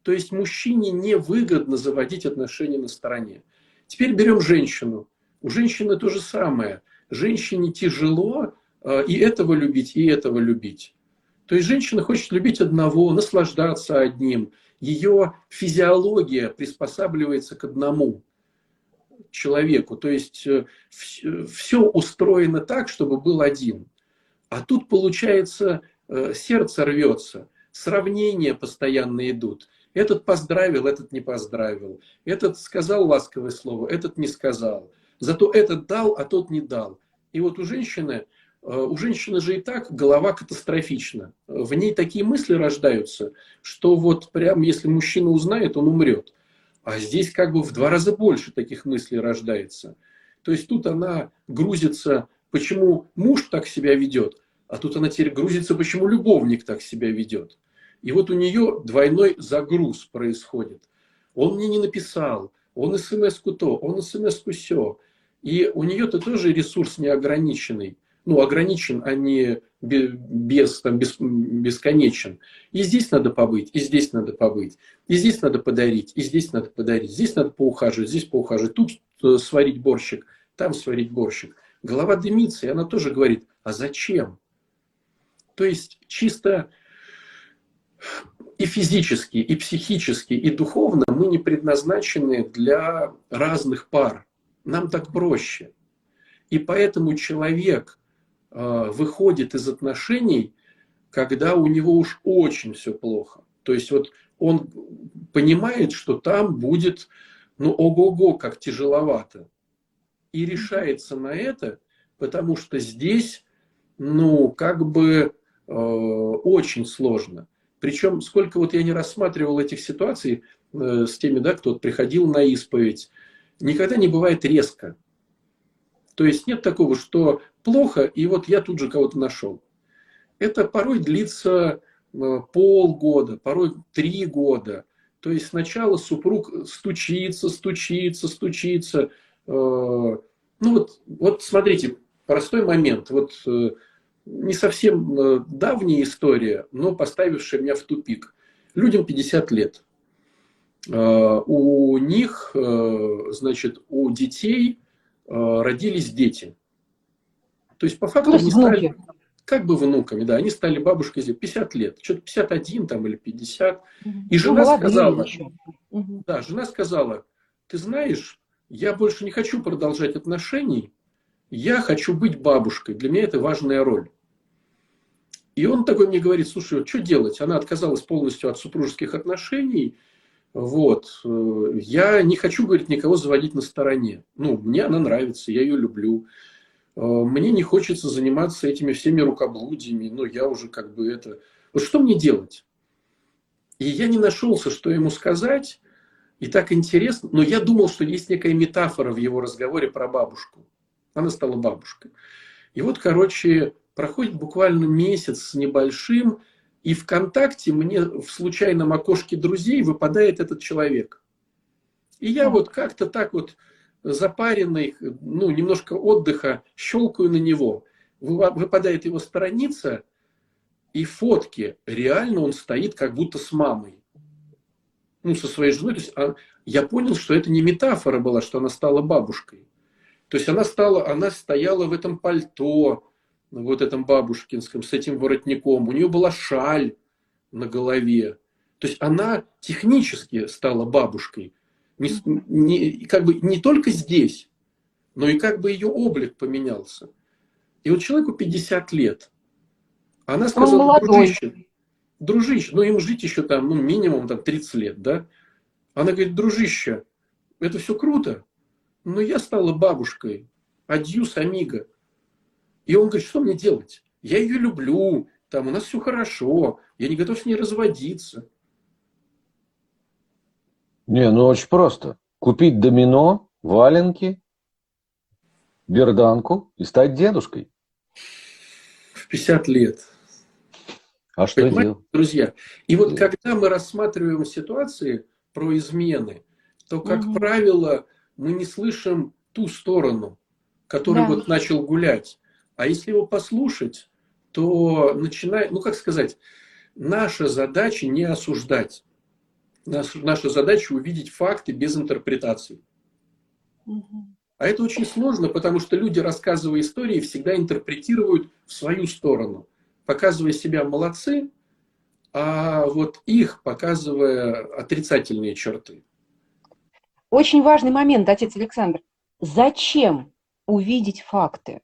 То есть мужчине невыгодно заводить отношения на стороне. Теперь берем женщину. У женщины то же самое. Женщине тяжело э, и этого любить, и этого любить. То есть женщина хочет любить одного, наслаждаться одним. Ее физиология приспосабливается к одному человеку. То есть э, все устроено так, чтобы был один. А тут, получается, э, сердце рвется, сравнения постоянно идут. Этот поздравил, этот не поздравил. Этот сказал ласковое слово, этот не сказал. Зато этот дал, а тот не дал. И вот у женщины, э, у женщины же и так голова катастрофична. В ней такие мысли рождаются, что вот прям если мужчина узнает, он умрет. А здесь как бы в два раза больше таких мыслей рождается. То есть тут она грузится, почему муж так себя ведет, а тут она теперь грузится, почему любовник так себя ведет. И вот у нее двойной загруз происходит. Он мне не написал, он смс-ку то, он смс-ку все. И у нее-то тоже ресурс неограниченный. Ну, ограничен, а не без, там, без, бесконечен. И здесь надо побыть, и здесь надо побыть, и здесь надо подарить, и здесь надо подарить, здесь надо поухаживать, здесь поухаживать, тут э, сварить борщик, там сварить борщик. Голова дымится, и она тоже говорит, а зачем? То есть чисто и физически, и психически, и духовно мы не предназначены для разных пар. Нам так проще. И поэтому человек выходит из отношений, когда у него уж очень все плохо. То есть вот он понимает, что там будет, ну, ого-го, как тяжеловато. И решается на это, потому что здесь, ну, как бы э, очень сложно. Причем, сколько вот я не рассматривал этих ситуаций э, с теми, да, кто приходил на исповедь, никогда не бывает резко. То есть нет такого, что плохо, и вот я тут же кого-то нашел. Это порой длится э, полгода, порой три года. То есть сначала супруг стучится, стучится, стучится. Э, ну вот, вот смотрите, простой момент. Вот э, не совсем давняя история, но поставившая меня в тупик. Людям 50 лет. У них, значит, у детей родились дети. То есть, по факту, они стали как бы внуками, да, они стали бабушкой 50 лет, что-то 51 там или 50. И жена ну, сказала, да, жена сказала, ты знаешь, я больше не хочу продолжать отношений, я хочу быть бабушкой, для меня это важная роль. И он такой мне говорит, слушай, вот что делать? Она отказалась полностью от супружеских отношений. Вот. Я не хочу, говорит, никого заводить на стороне. Ну, мне она нравится, я ее люблю. Мне не хочется заниматься этими всеми рукоблудиями, но я уже как бы это... Вот что мне делать? И я не нашелся, что ему сказать. И так интересно. Но я думал, что есть некая метафора в его разговоре про бабушку. Она стала бабушкой. И вот, короче, проходит буквально месяц с небольшим, и ВКонтакте мне в случайном окошке друзей выпадает этот человек. И я вот как-то так вот запаренный, ну, немножко отдыха, щелкаю на него. Выпадает его страница, и фотки, реально он стоит как будто с мамой. Ну, со своей женой. То есть а, я понял, что это не метафора была, что она стала бабушкой. То есть она стала, она стояла в этом пальто, вот этом бабушкинском, с этим воротником. У нее была шаль на голове. То есть она технически стала бабушкой. Не, не, как бы не только здесь, но и как бы ее облик поменялся. И вот человеку 50 лет. Она сказала, дружище, дружище, ну им жить еще там, ну минимум там 30 лет, да? Она говорит, дружище, это все круто, но я стала бабушкой, адьюс, амиго. И он говорит, что мне делать? Я ее люблю, там у нас все хорошо, я не готов с ней разводиться. Не, ну очень просто. Купить домино, валенки, берданку и стать дедушкой. В 50 лет. А что Понимаете, делать? Друзья, и вот когда мы рассматриваем ситуации про измены, то, как угу. правило, мы не слышим ту сторону, который да. вот начал гулять. А если его послушать, то начинает, ну как сказать, наша задача не осуждать. Наша задача увидеть факты без интерпретаций. Угу. А это очень сложно, потому что люди, рассказывая истории, всегда интерпретируют в свою сторону, показывая себя молодцы, а вот их показывая отрицательные черты. Очень важный момент, отец Александр. Зачем увидеть факты?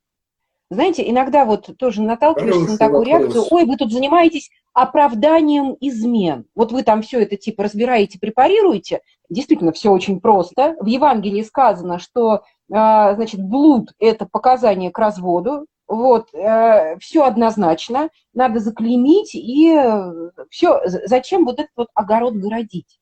Знаете, иногда вот тоже наталкиваешься Хороший на такую вопрос. реакцию, ой, вы тут занимаетесь оправданием измен. Вот вы там все это типа разбираете, препарируете. Действительно, все очень просто. В Евангелии сказано, что а, значит, блуд – это показание к разводу, вот, э, все однозначно, надо заклеймить, и э, все, зачем вот этот вот огород городить?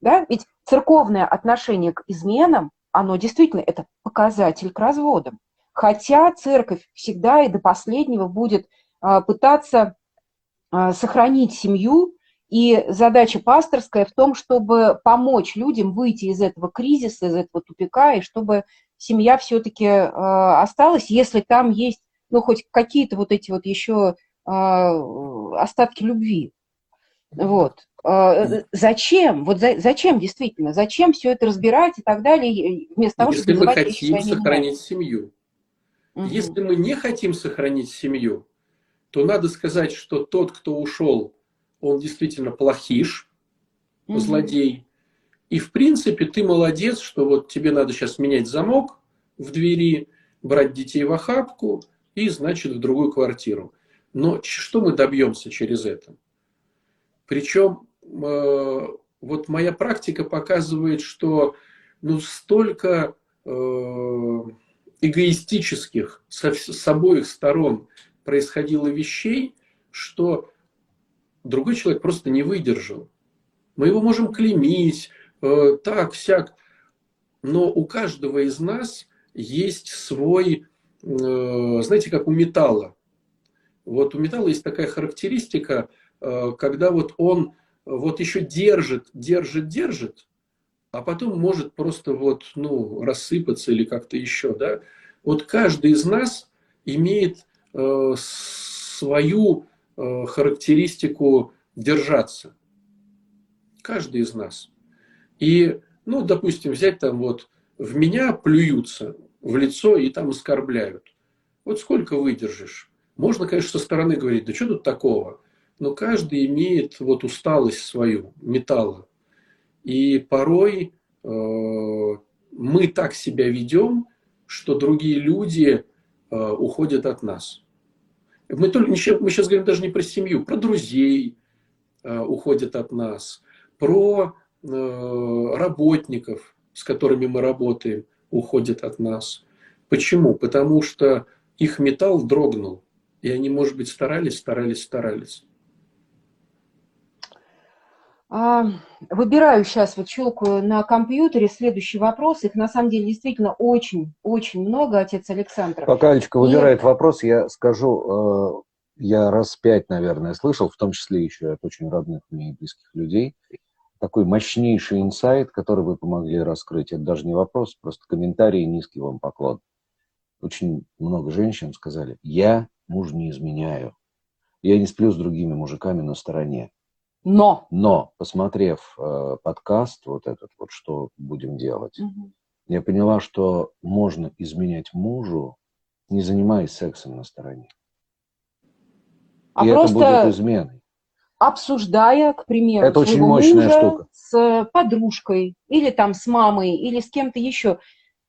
Да? Ведь церковное отношение к изменам, оно действительно это показатель к разводам. Хотя церковь всегда и до последнего будет а, пытаться сохранить семью, и задача пасторская в том, чтобы помочь людям выйти из этого кризиса, из этого тупика, и чтобы семья все-таки э, осталась, если там есть, ну, хоть какие-то вот эти вот еще э, остатки любви. Вот. Зачем? Вот за, зачем действительно? Зачем все это разбирать и так далее, вместо того, Если чтобы мы хотим сохранить семью. Угу. Если мы не хотим сохранить семью, то надо сказать, что тот, кто ушел, он действительно плохиш, угу. злодей, и в принципе ты молодец, что вот тебе надо сейчас менять замок в двери, брать детей в охапку и, значит, в другую квартиру. Но что мы добьемся через это? Причем э, вот моя практика показывает, что ну, столько э, эгоистических со, с обоих сторон происходило вещей, что другой человек просто не выдержал. Мы его можем клеймить, Э, так, сяк. Но у каждого из нас есть свой, э, знаете, как у металла. Вот у металла есть такая характеристика, э, когда вот он вот еще держит, держит, держит, а потом может просто вот, ну, рассыпаться или как-то еще, да. Вот каждый из нас имеет свою характеристику держаться. Каждый из нас. И, ну, допустим, взять там вот, в меня плюются в лицо и там оскорбляют. Вот сколько выдержишь? Можно, конечно, со стороны говорить, да что тут такого? Но каждый имеет вот усталость свою, металла. И порой э, мы так себя ведем, что другие люди э, уходят от нас. Мы, только, мы сейчас говорим даже не про семью, про друзей э, уходят от нас, про Э, работников, с которыми мы работаем, уходят от нас. Почему? Потому что их металл дрогнул. И они, может быть, старались, старались, старались. А, выбираю сейчас, вот щелкаю на компьютере следующий вопрос. Их на самом деле действительно очень, очень много, отец Александр. Пока выбирает И... вопрос, я скажу, э, я раз пять, наверное, слышал, в том числе еще от очень родных мне и близких людей, такой мощнейший инсайт, который вы помогли раскрыть. Это даже не вопрос, просто комментарий низкий вам поклон. Очень много женщин сказали, я муж не изменяю. Я не сплю с другими мужиками на стороне. Но. Но, посмотрев э, подкаст, вот этот вот, что будем делать, угу. я поняла, что можно изменять мужу, не занимаясь сексом на стороне. А И просто это будет изменой. Обсуждая, к примеру, это очень мощная мужа штука. с подружкой, или там с мамой, или с кем-то еще.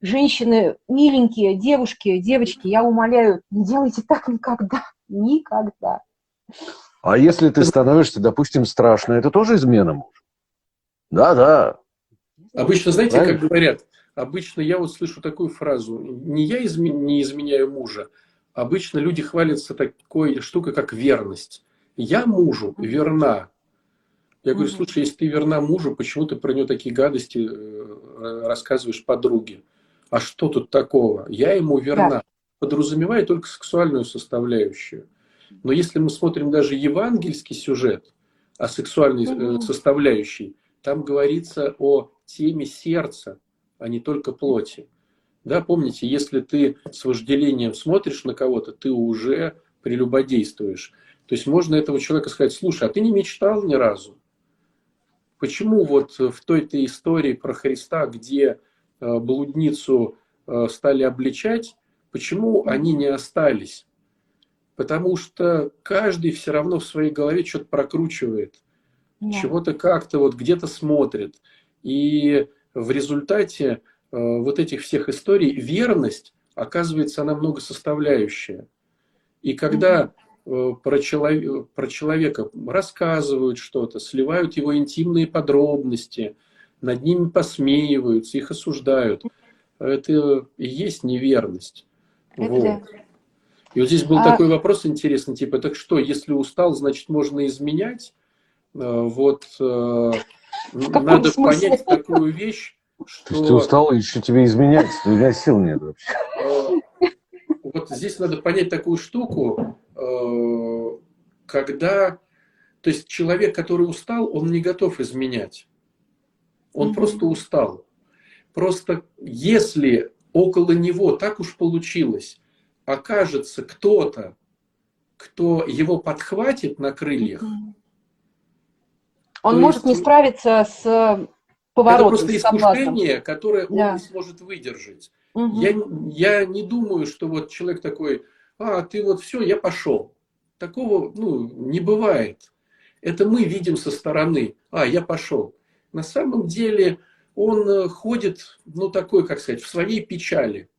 Женщины миленькие, девушки, девочки, я умоляю, не делайте так никогда. (laughs) Никогда. А если ты становишься, допустим, страшно, это тоже измена мужа? Да, да. Обычно, знаете, Правильно? как говорят, обычно я вот слышу такую фразу, не я изме, не изменяю мужа, обычно люди хвалятся такой штукой, как верность. Я мужу верна. Я говорю, слушай, если ты верна мужу, почему ты про него такие гадости э, рассказываешь подруге? А что тут такого? Я ему верна. Да. Подразумевая только сексуальную составляющую. Но если мы смотрим даже евангельский сюжет о сексуальной mm составляющей, там говорится о теме сердца, а не только плоти. Да, помните, если ты с вожделением смотришь на кого-то, ты уже прелюбодействуешь. То есть можно этого человека сказать, слушай, а ты не мечтал ни разу? Почему вот в той-то истории про Христа, где э, блудницу э, стали обличать, почему они не остались? Потому что каждый все равно в своей голове что-то прокручивает, да. чего-то как-то вот где-то смотрит. И в результате э, вот этих всех историй верность, оказывается, она многосоставляющая. И когда э, про, человек, про человека рассказывают что-то, сливают его интимные подробности, над ними посмеиваются, их осуждают, это и есть неверность. Это вот. да. И вот здесь был а... такой вопрос интересный, типа, так что, если устал, значит, можно изменять? Э, вот э, надо смысле? понять такую вещь, что... Ты, ты устал, еще тебе изменять, у меня сил нет вообще. Э, вот здесь надо понять такую штуку, когда... То есть человек, который устал, он не готов изменять. Он mm-hmm. просто устал. Просто если около него так уж получилось, окажется кто-то, кто его подхватит на крыльях. Он может есть, не справиться с поворотом. Это просто искушение, которое да. он не сможет выдержать. Угу. Я, я не думаю, что вот человек такой, а, ты вот все, я пошел. Такого ну, не бывает. Это мы видим со стороны, а, я пошел. На самом деле он э, ходит, ну, такой, как сказать, в своей печали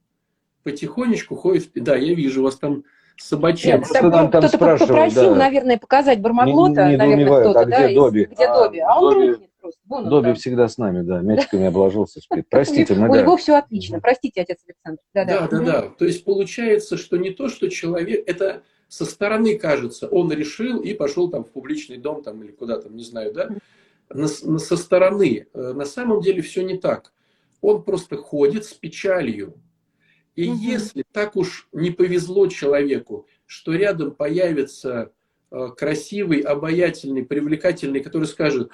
потихонечку ходит. Да, я вижу, у вас там собаченко. Кто-то попросил, да. наверное, показать Бармаглота, не, наверное, кто-то, а да, где Доби? Где а, Доби? А он просто. Вон Доби он, всегда с нами, да, мячиками обложился, спит. (laughs) Простите, мы, У него все отлично, простите, отец Александр. Да, да, да, да. То есть получается, что не то, что человек, это со стороны кажется, он решил и пошел там в публичный дом там или куда там, не знаю, да, на, на, со стороны. Э, на самом деле все не так. Он просто ходит с печалью, и угу. если так уж не повезло человеку, что рядом появится э, красивый, обаятельный, привлекательный, который скажет,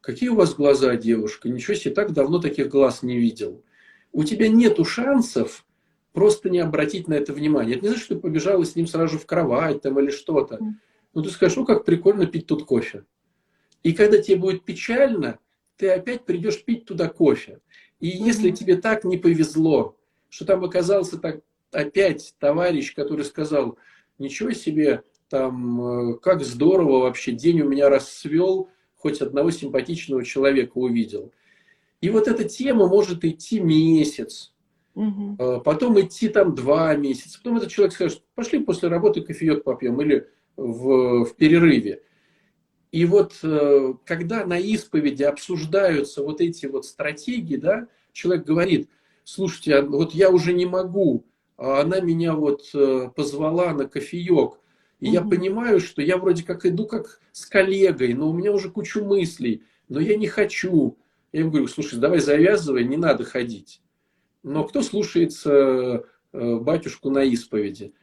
какие у вас глаза, девушка, ничего себе, так давно таких глаз не видел. У тебя нету шансов просто не обратить на это внимание. Это не значит, что ты побежала с ним сразу в кровать там или что-то. Ну, ты скажешь, ну, как прикольно пить тут кофе. И когда тебе будет печально, ты опять придешь пить туда кофе. И если тебе так не повезло, что там оказался так, опять товарищ, который сказал, ничего себе, там, э, как здорово вообще, день у меня расцвел, хоть одного симпатичного человека увидел. И вот эта тема может идти месяц, угу. потом идти там два месяца, потом этот человек скажет, пошли после работы кофеек попьем или в, в перерыве. И вот э, когда на исповеди обсуждаются вот эти вот стратегии, да, человек говорит – слушайте, а вот я уже не могу, а она меня вот э, позвала на кофеек, и угу. я понимаю, что я вроде как иду как с коллегой, но у меня уже кучу мыслей, но я не хочу. Я ему говорю, слушай, давай завязывай, не надо ходить. Но кто слушается э, батюшку на исповеди?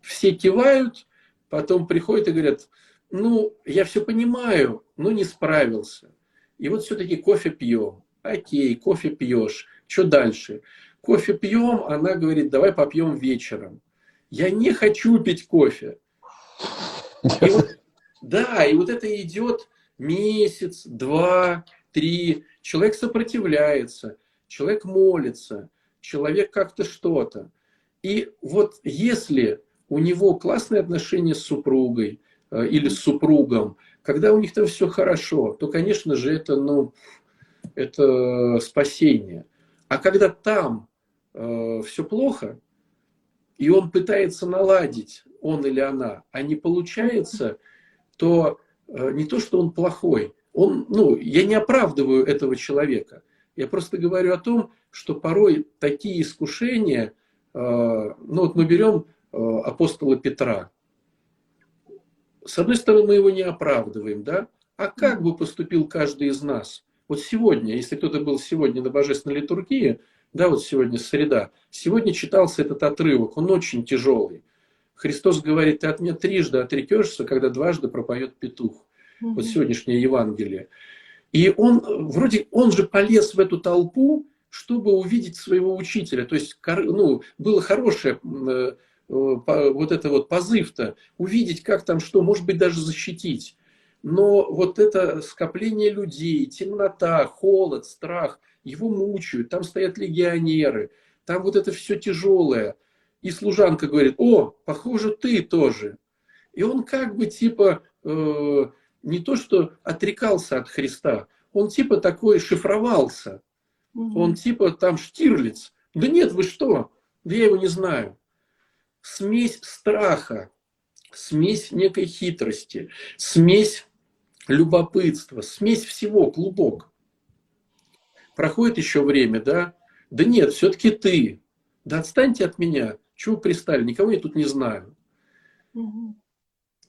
Все кивают, потом приходят и говорят, ну, я все понимаю, но не справился. И вот все-таки кофе пьем. Окей, кофе пьешь. Что дальше? Кофе пьем, она говорит, давай попьем вечером. Я не хочу пить кофе. И вот, да, и вот это идет месяц, два, три. Человек сопротивляется, человек молится, человек как-то что-то. И вот если у него классные отношения с супругой э, или с супругом, когда у них там все хорошо, то, конечно же, это, ну, это спасение. А когда там э, все плохо, и он пытается наладить, он или она, а не получается, то э, не то, что он плохой, он, ну, я не оправдываю этого человека. Я просто говорю о том, что порой такие искушения, э, ну вот мы берем э, апостола Петра. С одной стороны, мы его не оправдываем, да? А как бы поступил каждый из нас? Вот сегодня, если кто-то был сегодня на божественной литургии, да, вот сегодня среда, сегодня читался этот отрывок, он очень тяжелый. Христос говорит, ты от меня трижды отрекешься, когда дважды пропоет петух. Угу. Вот сегодняшнее Евангелие. И он вроде, он же полез в эту толпу, чтобы увидеть своего учителя. То есть, ну, было хорошее э, вот это вот позыв-то, увидеть, как там что, может быть, даже защитить. Но вот это скопление людей, темнота, холод, страх, его мучают, там стоят легионеры, там вот это все тяжелое. И служанка говорит, о, похоже, ты тоже. И он как бы типа э, не то что отрекался от Христа, он типа такой шифровался. Угу. Он типа там Штирлиц. Да нет, вы что? Да я его не знаю. Смесь страха, смесь некой хитрости, смесь любопытства, смесь всего, клубок. Проходит еще время, да? Да нет, все-таки ты. Да отстаньте от меня. Чего пристали? Никого я тут не знаю. Угу.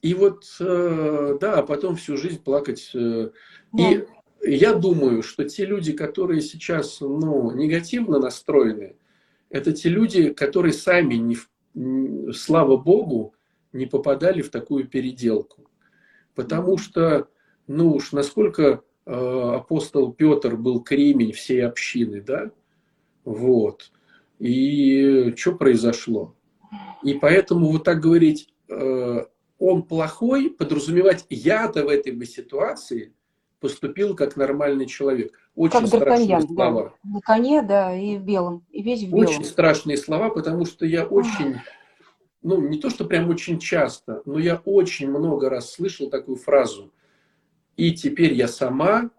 И вот, э, да, а потом всю жизнь плакать. Э, да. И я думаю, что те люди, которые сейчас ну, негативно настроены, это те люди, которые сами, не, слава Богу, не попадали в такую переделку. Потому что, ну уж насколько э, апостол Петр был кремень всей общины, да, вот. И что произошло? И поэтому вот так говорить, э, он плохой, подразумевать я-то в этой бы ситуации поступил как нормальный человек. Очень как страшные слова. Да. На коне, да, и в белом, и весь в белом. Очень страшные слова, потому что я очень, ну, не то, что прям очень часто, но я очень много раз слышал такую фразу. И теперь я сама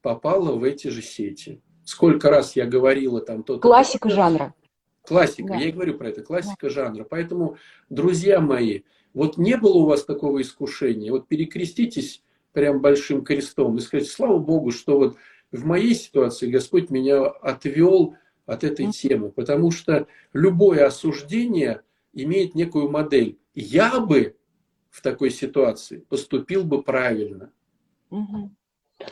попала в эти же сети. Сколько раз я говорила там то Классика жанра. Классика, да. я и говорю про это, классика да. жанра. Поэтому, друзья мои, вот не было у вас такого искушения, вот перекреститесь прям большим крестом и сказать, слава Богу, что вот в моей ситуации Господь меня отвел от этой темы, потому что любое осуждение имеет некую модель. Я бы в такой ситуации поступил бы правильно. Угу.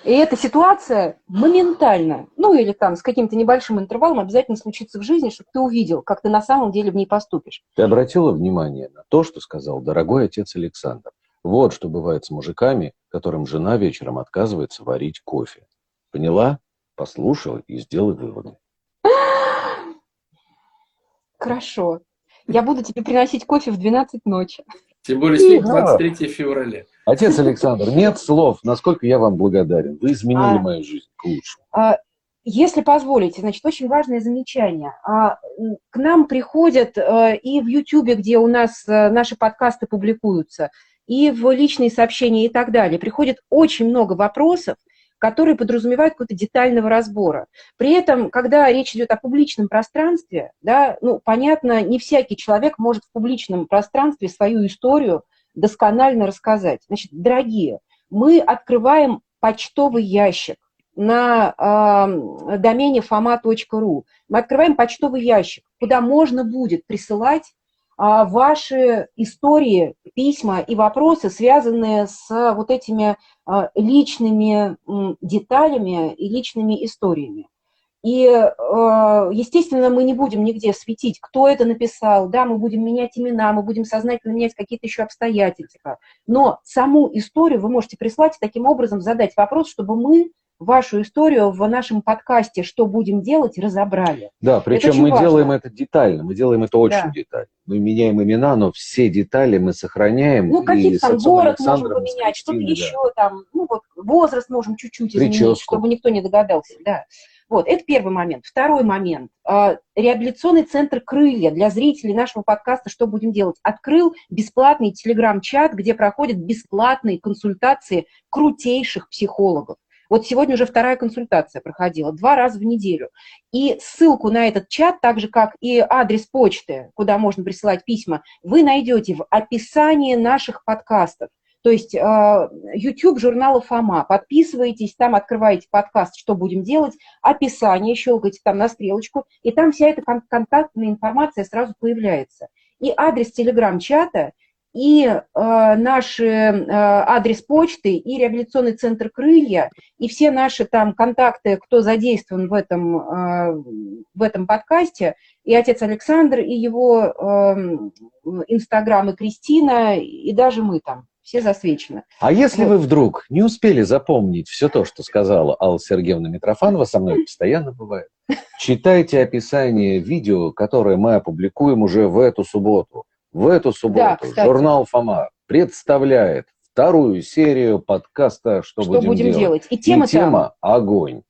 И эта ситуация моментально, ну или там с каким-то небольшим интервалом обязательно случится в жизни, чтобы ты увидел, как ты на самом деле в ней поступишь. Ты обратила внимание на то, что сказал дорогой отец Александр. Вот что бывает с мужиками, которым жена вечером отказывается варить кофе. Поняла? Послушала и сделай выводы. Хорошо. Я буду тебе приносить кофе в 12 ночи. Тем более сегодня 23 февраля. Отец Александр, нет слов, насколько я вам благодарен. Вы изменили а, мою жизнь к лучшему. А, если позволите, значит, очень важное замечание. А, к нам приходят а, и в YouTube, где у нас а, наши подкасты публикуются, и в личные сообщения и так далее, приходит очень много вопросов, которые подразумевают какого-то детального разбора. При этом, когда речь идет о публичном пространстве, да, ну, понятно, не всякий человек может в публичном пространстве свою историю досконально рассказать. Значит, дорогие, мы открываем почтовый ящик на э, домене foma.ru. Мы открываем почтовый ящик, куда можно будет присылать ваши истории, письма и вопросы, связанные с вот этими а, личными деталями и личными историями. И, а, естественно, мы не будем нигде светить, кто это написал, да, мы будем менять имена, мы будем сознательно менять какие-то еще обстоятельства. Но саму историю вы можете прислать и таким образом задать вопрос, чтобы мы вашу историю в нашем подкасте «Что будем делать?» разобрали. Да, причем мы важно. делаем это детально, мы делаем это очень да. детально. Мы меняем имена, но все детали мы сохраняем. Ну, какие-то там город можем поменять, что-то да. еще там, ну вот возраст можем чуть-чуть изменить, Прическу. чтобы никто не догадался, да. Вот, это первый момент. Второй момент. А, реабилитационный центр «Крылья» для зрителей нашего подкаста «Что будем делать?» открыл бесплатный телеграм-чат, где проходят бесплатные консультации крутейших психологов. Вот сегодня уже вторая консультация проходила, два раза в неделю. И ссылку на этот чат, так же как и адрес почты, куда можно присылать письма, вы найдете в описании наших подкастов. То есть а, YouTube журнала Фома. Подписывайтесь, там открываете подкаст «Что будем делать», описание, щелкайте там на стрелочку, и там вся эта контактная информация сразу появляется. И адрес телеграм-чата, и э, наш э, адрес почты, и реабилитационный центр «Крылья», и все наши там контакты, кто задействован в этом, э, в этом подкасте, и отец Александр, и его э, Инстаграм, и Кристина, и даже мы там все засвечены. А если вот. вы вдруг не успели запомнить все то, что сказала Алла Сергеевна Митрофанова, со мной постоянно бывает, читайте описание видео, которое мы опубликуем уже в эту субботу. В эту субботу да, журнал «Фома» представляет вторую серию подкаста «Что, что будем, будем делать?». делать. И тема, И тема «Огонь».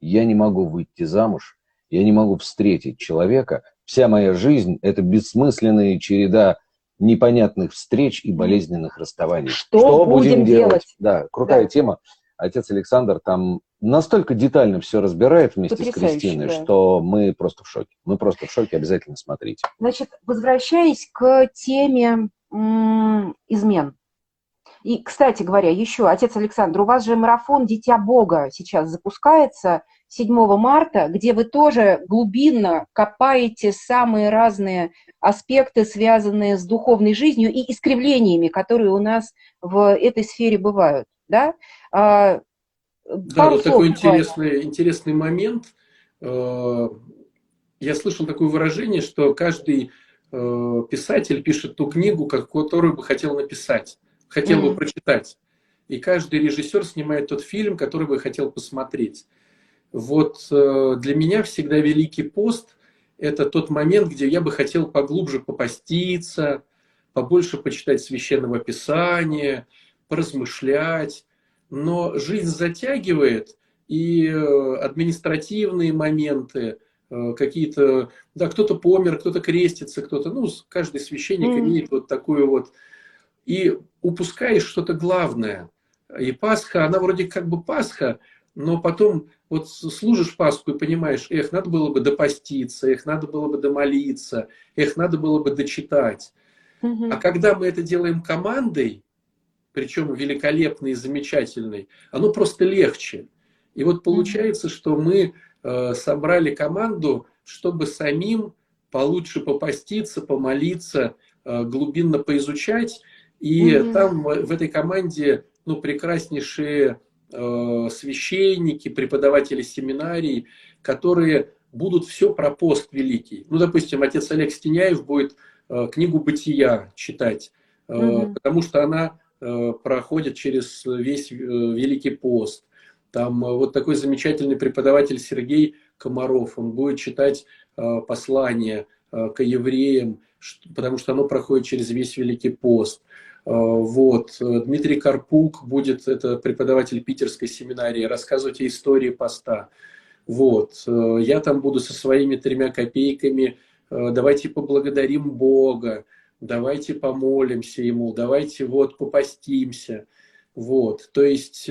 Я не могу выйти замуж, я не могу встретить человека. Вся моя жизнь – это бессмысленная череда непонятных встреч и болезненных расставаний. Что, Что будем, будем делать? делать? Да, крутая да. тема. Отец Александр там настолько детально все разбирает вместе Потрясающе, с Кристиной, да. что мы просто в шоке. Мы просто в шоке, обязательно смотрите. Значит, возвращаясь к теме измен. И, кстати говоря, еще, отец Александр, у вас же марафон «Дитя Бога» сейчас запускается – 7 марта, где вы тоже глубинно копаете самые разные аспекты, связанные с духовной жизнью и искривлениями, которые у нас в этой сфере бывают. Да, а, да вот такой интересный, интересный момент. Э, я слышал такое выражение, что каждый э, писатель пишет ту книгу, которую бы хотел написать, хотел mm-hmm. бы прочитать. И каждый режиссер снимает тот фильм, который бы хотел посмотреть. Вот э, для меня всегда Великий пост – это тот момент, где я бы хотел поглубже попаститься, побольше почитать священного писания, поразмышлять. Но жизнь затягивает, и э, административные моменты, э, какие-то, да, кто-то помер, кто-то крестится, кто-то, ну, каждый священник mm. имеет вот такую вот, и упускаешь что-то главное. И Пасха, она вроде как бы Пасха, но потом вот служишь Пасху и понимаешь, эх, надо было бы допаститься, эх, надо было бы домолиться, эх, надо было бы дочитать. Угу. А когда мы это делаем командой, причем великолепной и замечательной, оно просто легче. И вот получается, что мы э, собрали команду, чтобы самим получше попаститься, помолиться, э, глубинно поизучать. И угу. там в этой команде ну, прекраснейшие Э, священники, преподаватели семинарий, которые будут все про пост великий. Ну, допустим, отец Олег Стеняев будет э, книгу «Бытия» читать, угу. потому что она проходит через весь Великий пост. Там вот такой замечательный преподаватель Сергей Комаров, он будет читать послание к евреям, потому что оно проходит через весь Великий пост. Э, вот. Дмитрий Карпук будет, это преподаватель питерской семинарии, рассказывать о истории поста. Вот. Э, я там буду со своими тремя копейками. Э, давайте поблагодарим Бога, давайте помолимся Ему, давайте вот попастимся. Вот. То есть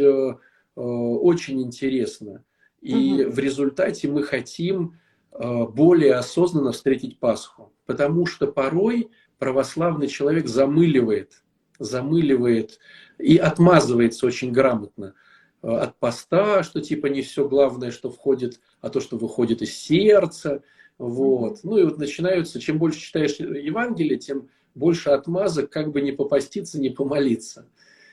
очень интересно. И угу. в результате мы хотим более осознанно встретить Пасху. Потому что порой православный человек замыливает замыливает и отмазывается очень грамотно э, от поста, что типа не все главное, что входит, а то, что выходит из сердца. Вот. Ну и вот начинаются, чем больше читаешь Евангелие, тем больше отмазок, как бы не попаститься, не помолиться.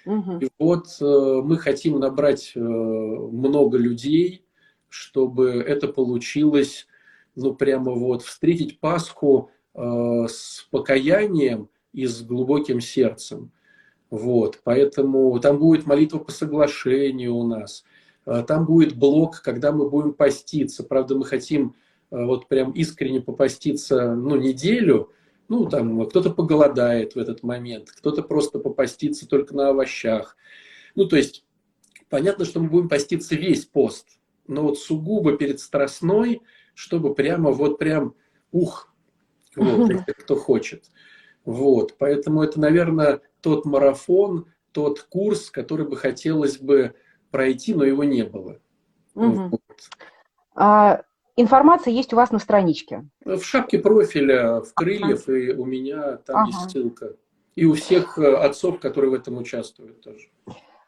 Угу. И вот э, мы хотим набрать э, много людей, чтобы это получилось, ну прямо вот встретить Пасху э, с покаянием и с глубоким сердцем. Вот, поэтому там будет молитва по соглашению у нас. Э, там будет блок, когда мы будем поститься. Правда, мы хотим э, вот прям искренне попаститься, ну, неделю. Ну, там кто-то поголодает в этот момент, кто-то просто попастится только на овощах. Ну, то есть, понятно, что мы будем поститься весь пост, но вот сугубо перед страстной, чтобы прямо вот прям, ух, вот, если кто хочет. Вот, поэтому это, наверное, тот марафон, тот курс, который бы хотелось бы пройти, но его не было. Угу. Вот. А, информация есть у вас на страничке? В шапке профиля, в крыльев, ага. и у меня там ага. есть ссылка. И у всех э, отцов, которые в этом участвуют тоже.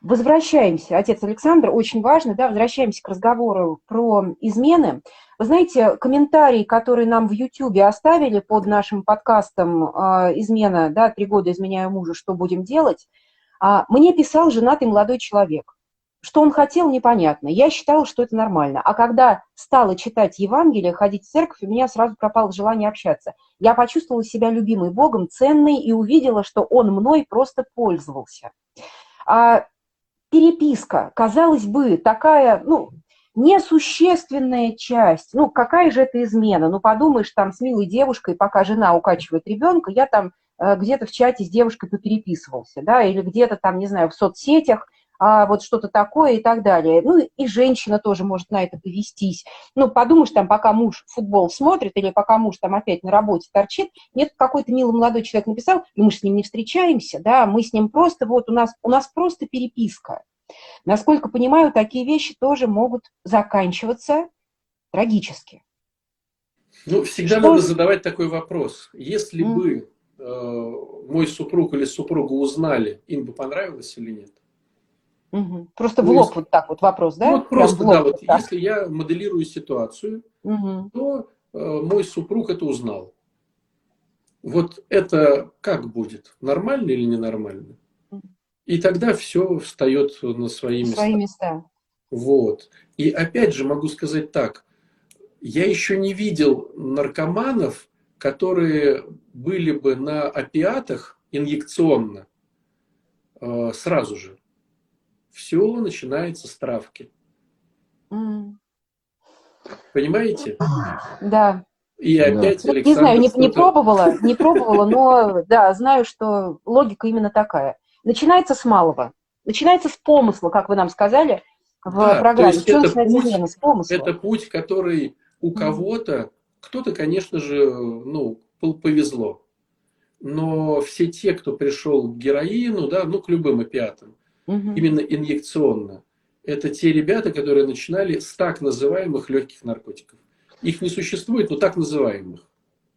Возвращаемся, отец Александр, очень важно, да, возвращаемся к разговору про измены. Вы знаете, комментарий, который нам в Ютьюбе оставили под нашим подкастом э, «Измена», да, «Три года изменяю мужа, что будем делать?», э, мне писал женатый молодой человек. Что он хотел, непонятно. Я считала, что это нормально. А когда стала читать Евангелие, ходить в церковь, у меня сразу пропало желание общаться. Я почувствовала себя любимой Богом, ценной, и увидела, что он мной просто пользовался. А переписка, казалось бы, такая, ну, несущественная часть. Ну, какая же это измена? Ну, подумаешь, там с милой девушкой, пока жена укачивает ребенка, я там э, где-то в чате с девушкой попереписывался, да, или где-то там, не знаю, в соцсетях, а вот что-то такое и так далее. Ну, и женщина тоже может на это повестись. Ну, подумаешь, там, пока муж футбол смотрит, или пока муж там опять на работе торчит, нет, какой-то милый молодой человек написал, и мы с ним не встречаемся, да, мы с ним просто, вот у нас, у нас просто переписка. Насколько понимаю, такие вещи тоже могут заканчиваться трагически. Ну, всегда Что? надо задавать такой вопрос. Если mm. бы э, мой супруг или супруга узнали, им бы понравилось или нет? Угу. Просто в лоб есть, вот так вот вопрос, да? Вот просто, да, вот так. если я моделирую ситуацию, угу. то э, мой супруг это узнал. Вот это как будет? Нормально или ненормально? И тогда все встает на свои места. Свои места. Вот. И опять же могу сказать так. Я еще не видел наркоманов, которые были бы на опиатах инъекционно э, сразу же все начинается с травки. Mm. Понимаете? Да. И опять да. Александр... Не знаю, не, не пробовала, не пробовала, но да, знаю, что логика именно такая. Начинается с малого. Начинается с помысла, как вы нам сказали в да, программе. То есть это, путь, с помысла. это путь, который у кого-то, кто-то, конечно же, ну, повезло. Но все те, кто пришел к героину, да, ну, к любым опиатам, угу. именно инъекционно. Это те ребята, которые начинали с так называемых легких наркотиков. Их не существует, но так называемых.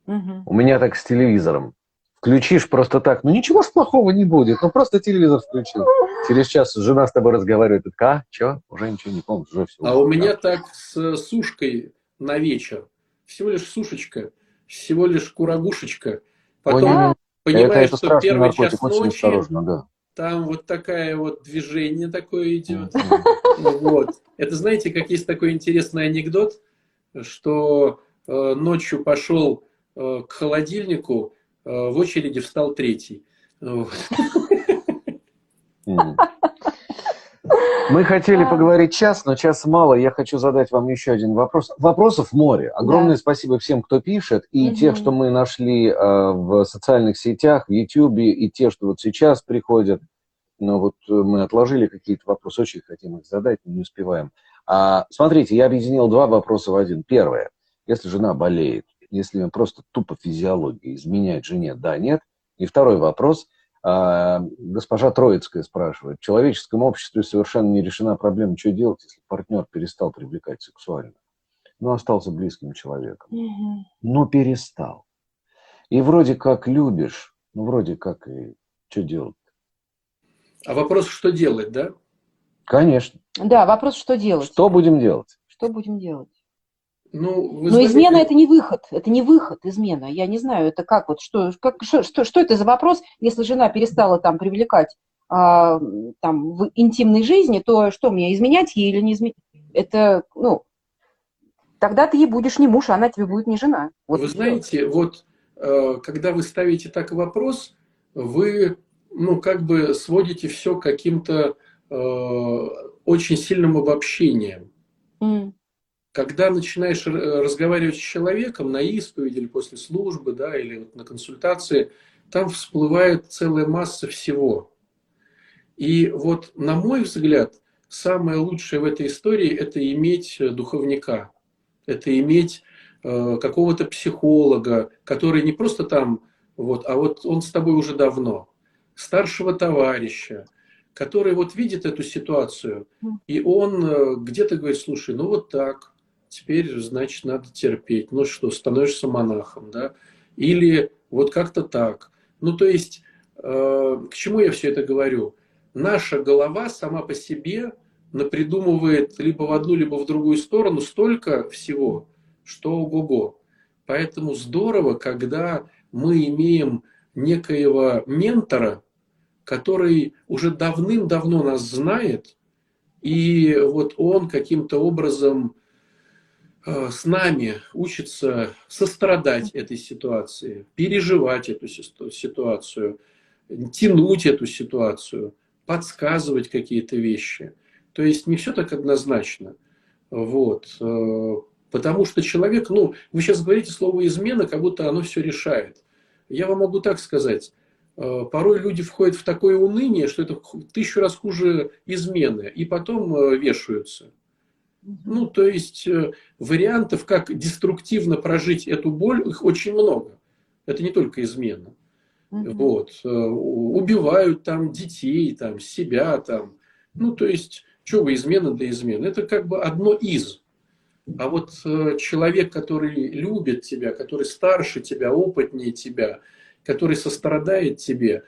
Угу. У меня так с телевизором. Включишь просто так, ну ничего плохого не будет, ну просто телевизор включил. Через час жена с тобой разговаривает, а, что? Уже ничего не помню, уже все. А у меня так с сушкой на вечер. Всего лишь сушечка, всего лишь курагушечка. Потом Ой, понимаешь, это, это что первый час ночи, да там вот такая вот движение такое идет. Вот. Это знаете, как есть такой интересный анекдот, что э, ночью пошел э, к холодильнику, э, в очереди встал третий. Вот. Мы хотели поговорить час, но час мало. Я хочу задать вам еще один вопрос. Вопросов море. Огромное да. спасибо всем, кто пишет. И угу. тех, что мы нашли э, в социальных сетях, в YouTube, и те, что вот сейчас приходят. Но вот э, мы отложили какие-то вопросы, очень хотим их задать, но не успеваем. А, смотрите, я объединил два вопроса в один. Первое. Если жена болеет, если просто тупо физиология изменяет жене, да, нет. И второй вопрос – а, госпожа Троицкая спрашивает, в человеческом обществе совершенно не решена проблема, что делать, если партнер перестал привлекать сексуально. Ну, остался близким человеком. Угу. Но перестал. И вроде как любишь, ну, вроде как и что делать? А вопрос, что делать, да? Конечно. Да, вопрос, что делать. Что будем делать? Что будем делать? Ну, Но знаете... измена это не выход, это не выход, измена. Я не знаю, это как вот, что, как, что, что, что это за вопрос, если жена перестала там привлекать а, там в интимной жизни, то что мне, изменять ей или не изменять? Это, ну, тогда ты ей будешь не муж, а она тебе будет не жена. Вот вы знаете, вот э, когда вы ставите так вопрос, вы, ну, как бы сводите все к каким-то э, очень сильным обобщением. Mm. Когда начинаешь разговаривать с человеком на исповеди или после службы, да, или на консультации, там всплывает целая масса всего. И вот, на мой взгляд, самое лучшее в этой истории – это иметь духовника, это иметь э, какого-то психолога, который не просто там, вот, а вот он с тобой уже давно, старшего товарища, который вот видит эту ситуацию, и он э, где-то говорит, слушай, ну вот так, теперь, значит, надо терпеть. Ну что, становишься монахом, да? Или вот как-то так. Ну, то есть, э, к чему я все это говорю? Наша голова сама по себе напридумывает либо в одну, либо в другую сторону столько всего, что ого-го. Поэтому здорово, когда мы имеем некоего ментора, который уже давным-давно нас знает, и вот он каким-то образом с нами учится сострадать этой ситуации, переживать эту ситуацию, тянуть эту ситуацию, подсказывать какие-то вещи. То есть не все так однозначно. Вот. Э, потому что человек, ну, вы сейчас говорите слово измена, как будто оно все решает. Я вам могу так сказать. Э, порой люди входят в такое уныние, что это тысячу раз хуже измены, и потом э, вешаются. Ну, то есть э, вариантов, как деструктивно прожить эту боль, их очень много. Это не только измена. Угу. Вот. Убивают там детей, там, себя, там. Ну, то есть, что вы, измена для измены? Это как бы одно из. А вот человек, который любит тебя, который старше тебя, опытнее тебя – который сострадает тебе,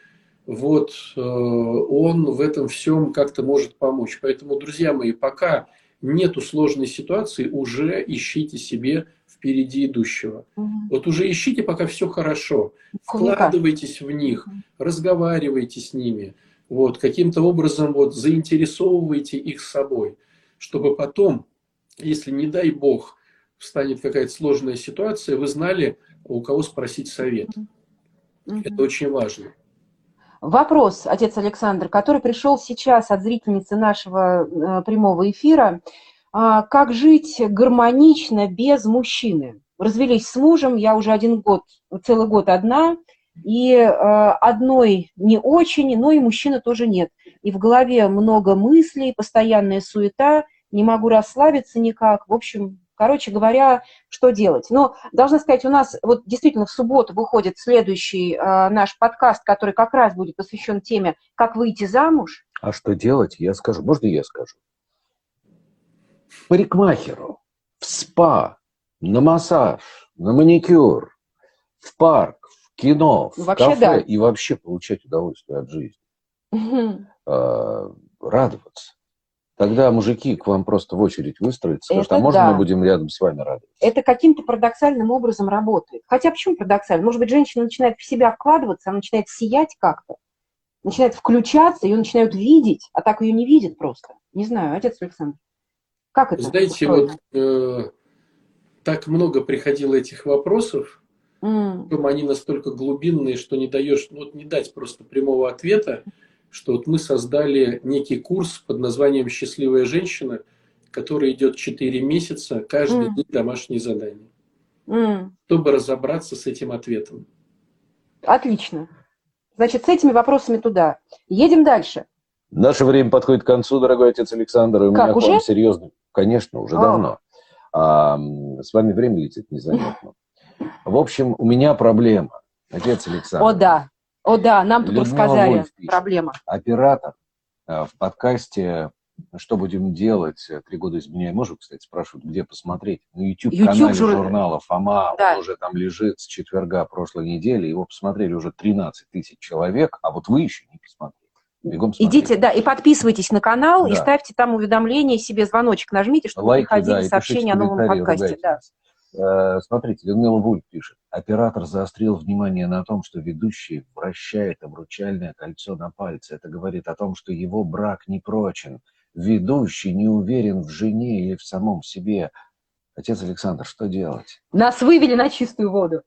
вот э, он в этом всем как-то может помочь. Поэтому, друзья мои, пока нету сложной ситуации, уже ищите себе впереди идущего. Угу. Вот уже ищите, пока все хорошо. Вкладывайтесь в них, разговаривайте с ними. Вот, каким-то образом вот, заинтересовывайте их собой, чтобы потом, если не дай бог, встанет какая-то сложная ситуация, вы знали, у кого спросить совет. Угу. Это очень важно. Вопрос, отец Александр, который пришел сейчас от зрительницы нашего э, прямого эфира. А, как жить гармонично без мужчины? Развелись с мужем, я уже один год, целый год одна, и э, одной не очень, но и мужчины тоже нет. И в голове много мыслей, постоянная суета, не могу расслабиться никак. В общем, Короче говоря, что делать? Но должна сказать, у нас вот действительно в субботу выходит следующий э, наш подкаст, который как раз будет посвящен теме «Как выйти замуж». А что делать, я скажу. Можно я скажу? Парикмахеру, в спа, на массаж, на маникюр, в парк, в кино, в вообще, кафе да. и вообще получать удовольствие от жизни. Угу. Э, радоваться. Тогда мужики к вам просто в очередь выстроятся, скажут, а можно да. мы будем рядом с вами радоваться? Это каким-то парадоксальным образом работает. Хотя почему парадоксально? Может быть, женщина начинает в себя вкладываться, она начинает сиять как-то, начинает включаться, ее начинают видеть, а так ее не видят просто. Не знаю, отец Александр. Как это? Знаете, устроено? вот э, так много приходило этих вопросов, mm. они настолько глубинные, что не даешь, ну, вот не дать просто прямого ответа что вот мы создали некий курс под названием «Счастливая женщина», который идет 4 месяца, каждый mm. день домашние задания, mm. чтобы разобраться с этим ответом. Отлично. Значит, с этими вопросами туда. Едем дальше. Наше время подходит к концу, дорогой отец Александр. И у как, меня уже? к вам серьезный... Конечно, уже а. давно. А, с вами время летит незаметно. В общем, у меня проблема. Отец Александр. О, да. О да, нам тут Людмила рассказали проблема. Оператор э, в подкасте «Что будем делать?» Три года из меня, можно, кстати, спрашивают, где посмотреть? На YouTube-канале YouTube жур... журнала «Фома». Да. Он уже там лежит с четверга прошлой недели. Его посмотрели уже 13 тысяч человек, а вот вы еще не посмотрели. Бегом Идите, да, и подписывайтесь на канал, да. и ставьте там уведомления, себе звоночек нажмите, чтобы Лайки, приходили да, сообщения о новом подкасте. Да. Э, смотрите, Людмила Вульф пишет. Оператор заострил внимание на том, что ведущий вращает обручальное кольцо на пальце. Это говорит о том, что его брак не прочен. Ведущий не уверен в жене или в самом себе. Отец Александр, что делать? Нас вывели на чистую воду.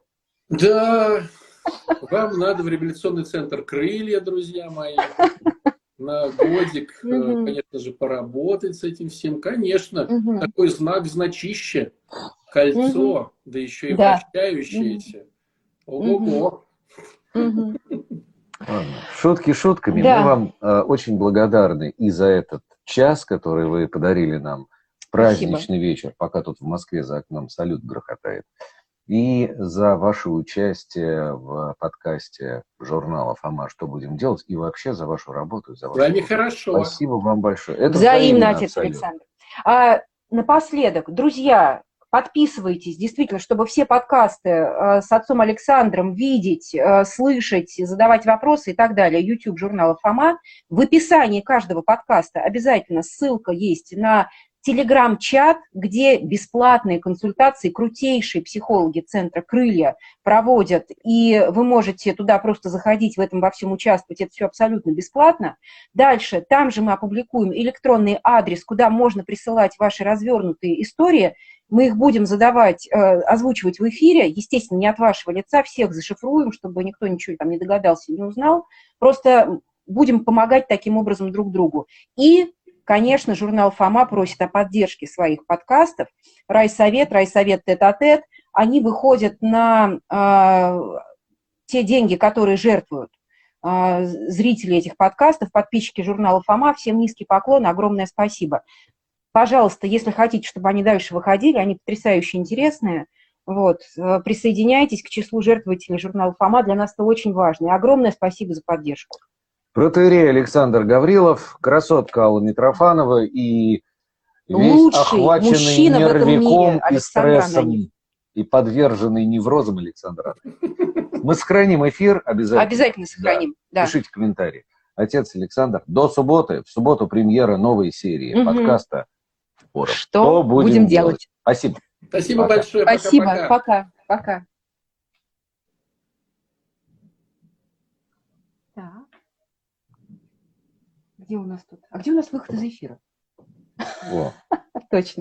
Да, вам надо в реабилитационный центр «Крылья», друзья мои. На годик, э, конечно же, поработать с этим всем. Конечно, такой знак значище, кольцо, да еще и Да. вращающееся. Ого-го. Шутки шутками. Да. Мы вам э, очень благодарны и за этот час, который вы подарили нам в праздничный вечер, пока тут в Москве за окном салют грохотает, и за ваше участие в подкасте журнала «Фома. Что будем делать?» и вообще за вашу работу. За вашу вами работу. хорошо. Спасибо вам большое. Это Взаимно, отец абсолютно. Александр. А, напоследок, друзья, подписывайтесь, действительно, чтобы все подкасты э, с отцом Александром видеть, э, слышать, задавать вопросы и так далее. YouTube журнала Фома. В описании каждого подкаста обязательно ссылка есть на телеграм-чат, где бесплатные консультации крутейшие психологи Центра «Крылья» проводят, и вы можете туда просто заходить, в этом во всем участвовать, это все абсолютно бесплатно. Дальше, там же мы опубликуем электронный адрес, куда можно присылать ваши развернутые истории, мы их будем задавать, э, озвучивать в эфире, естественно, не от вашего лица, всех зашифруем, чтобы никто ничего там не догадался, не узнал, просто будем помогать таким образом друг другу. И Конечно, журнал «Фома» просит о поддержке своих подкастов. Райсовет, райсовет тет-а-тет, они выходят на э, те деньги, которые жертвуют э, зрители этих подкастов, подписчики журнала «Фома». Всем низкий поклон, огромное спасибо. Пожалуйста, если хотите, чтобы они дальше выходили, они потрясающе интересные, вот, э, присоединяйтесь к числу жертвователей журнала «Фома». Для нас это очень важно. И огромное спасибо за поддержку. Протеерей Александр Гаврилов, красотка Алла Митрофанова и весь Лучший охваченный мужчина нервиком мире и стрессом и подверженный неврозам Александр. Мы сохраним эфир обязательно. Обязательно сохраним. Да. Пишите комментарии. Отец Александр, до субботы. В субботу премьера новой серии Мгм. подкаста «Споров». Что будем делать? Спасибо. Спасибо Пока. большое. Спасибо. Пока-пока. Пока. Пока. Где у нас тут? А где у нас выход из эфира? Во. (laughs) Точно.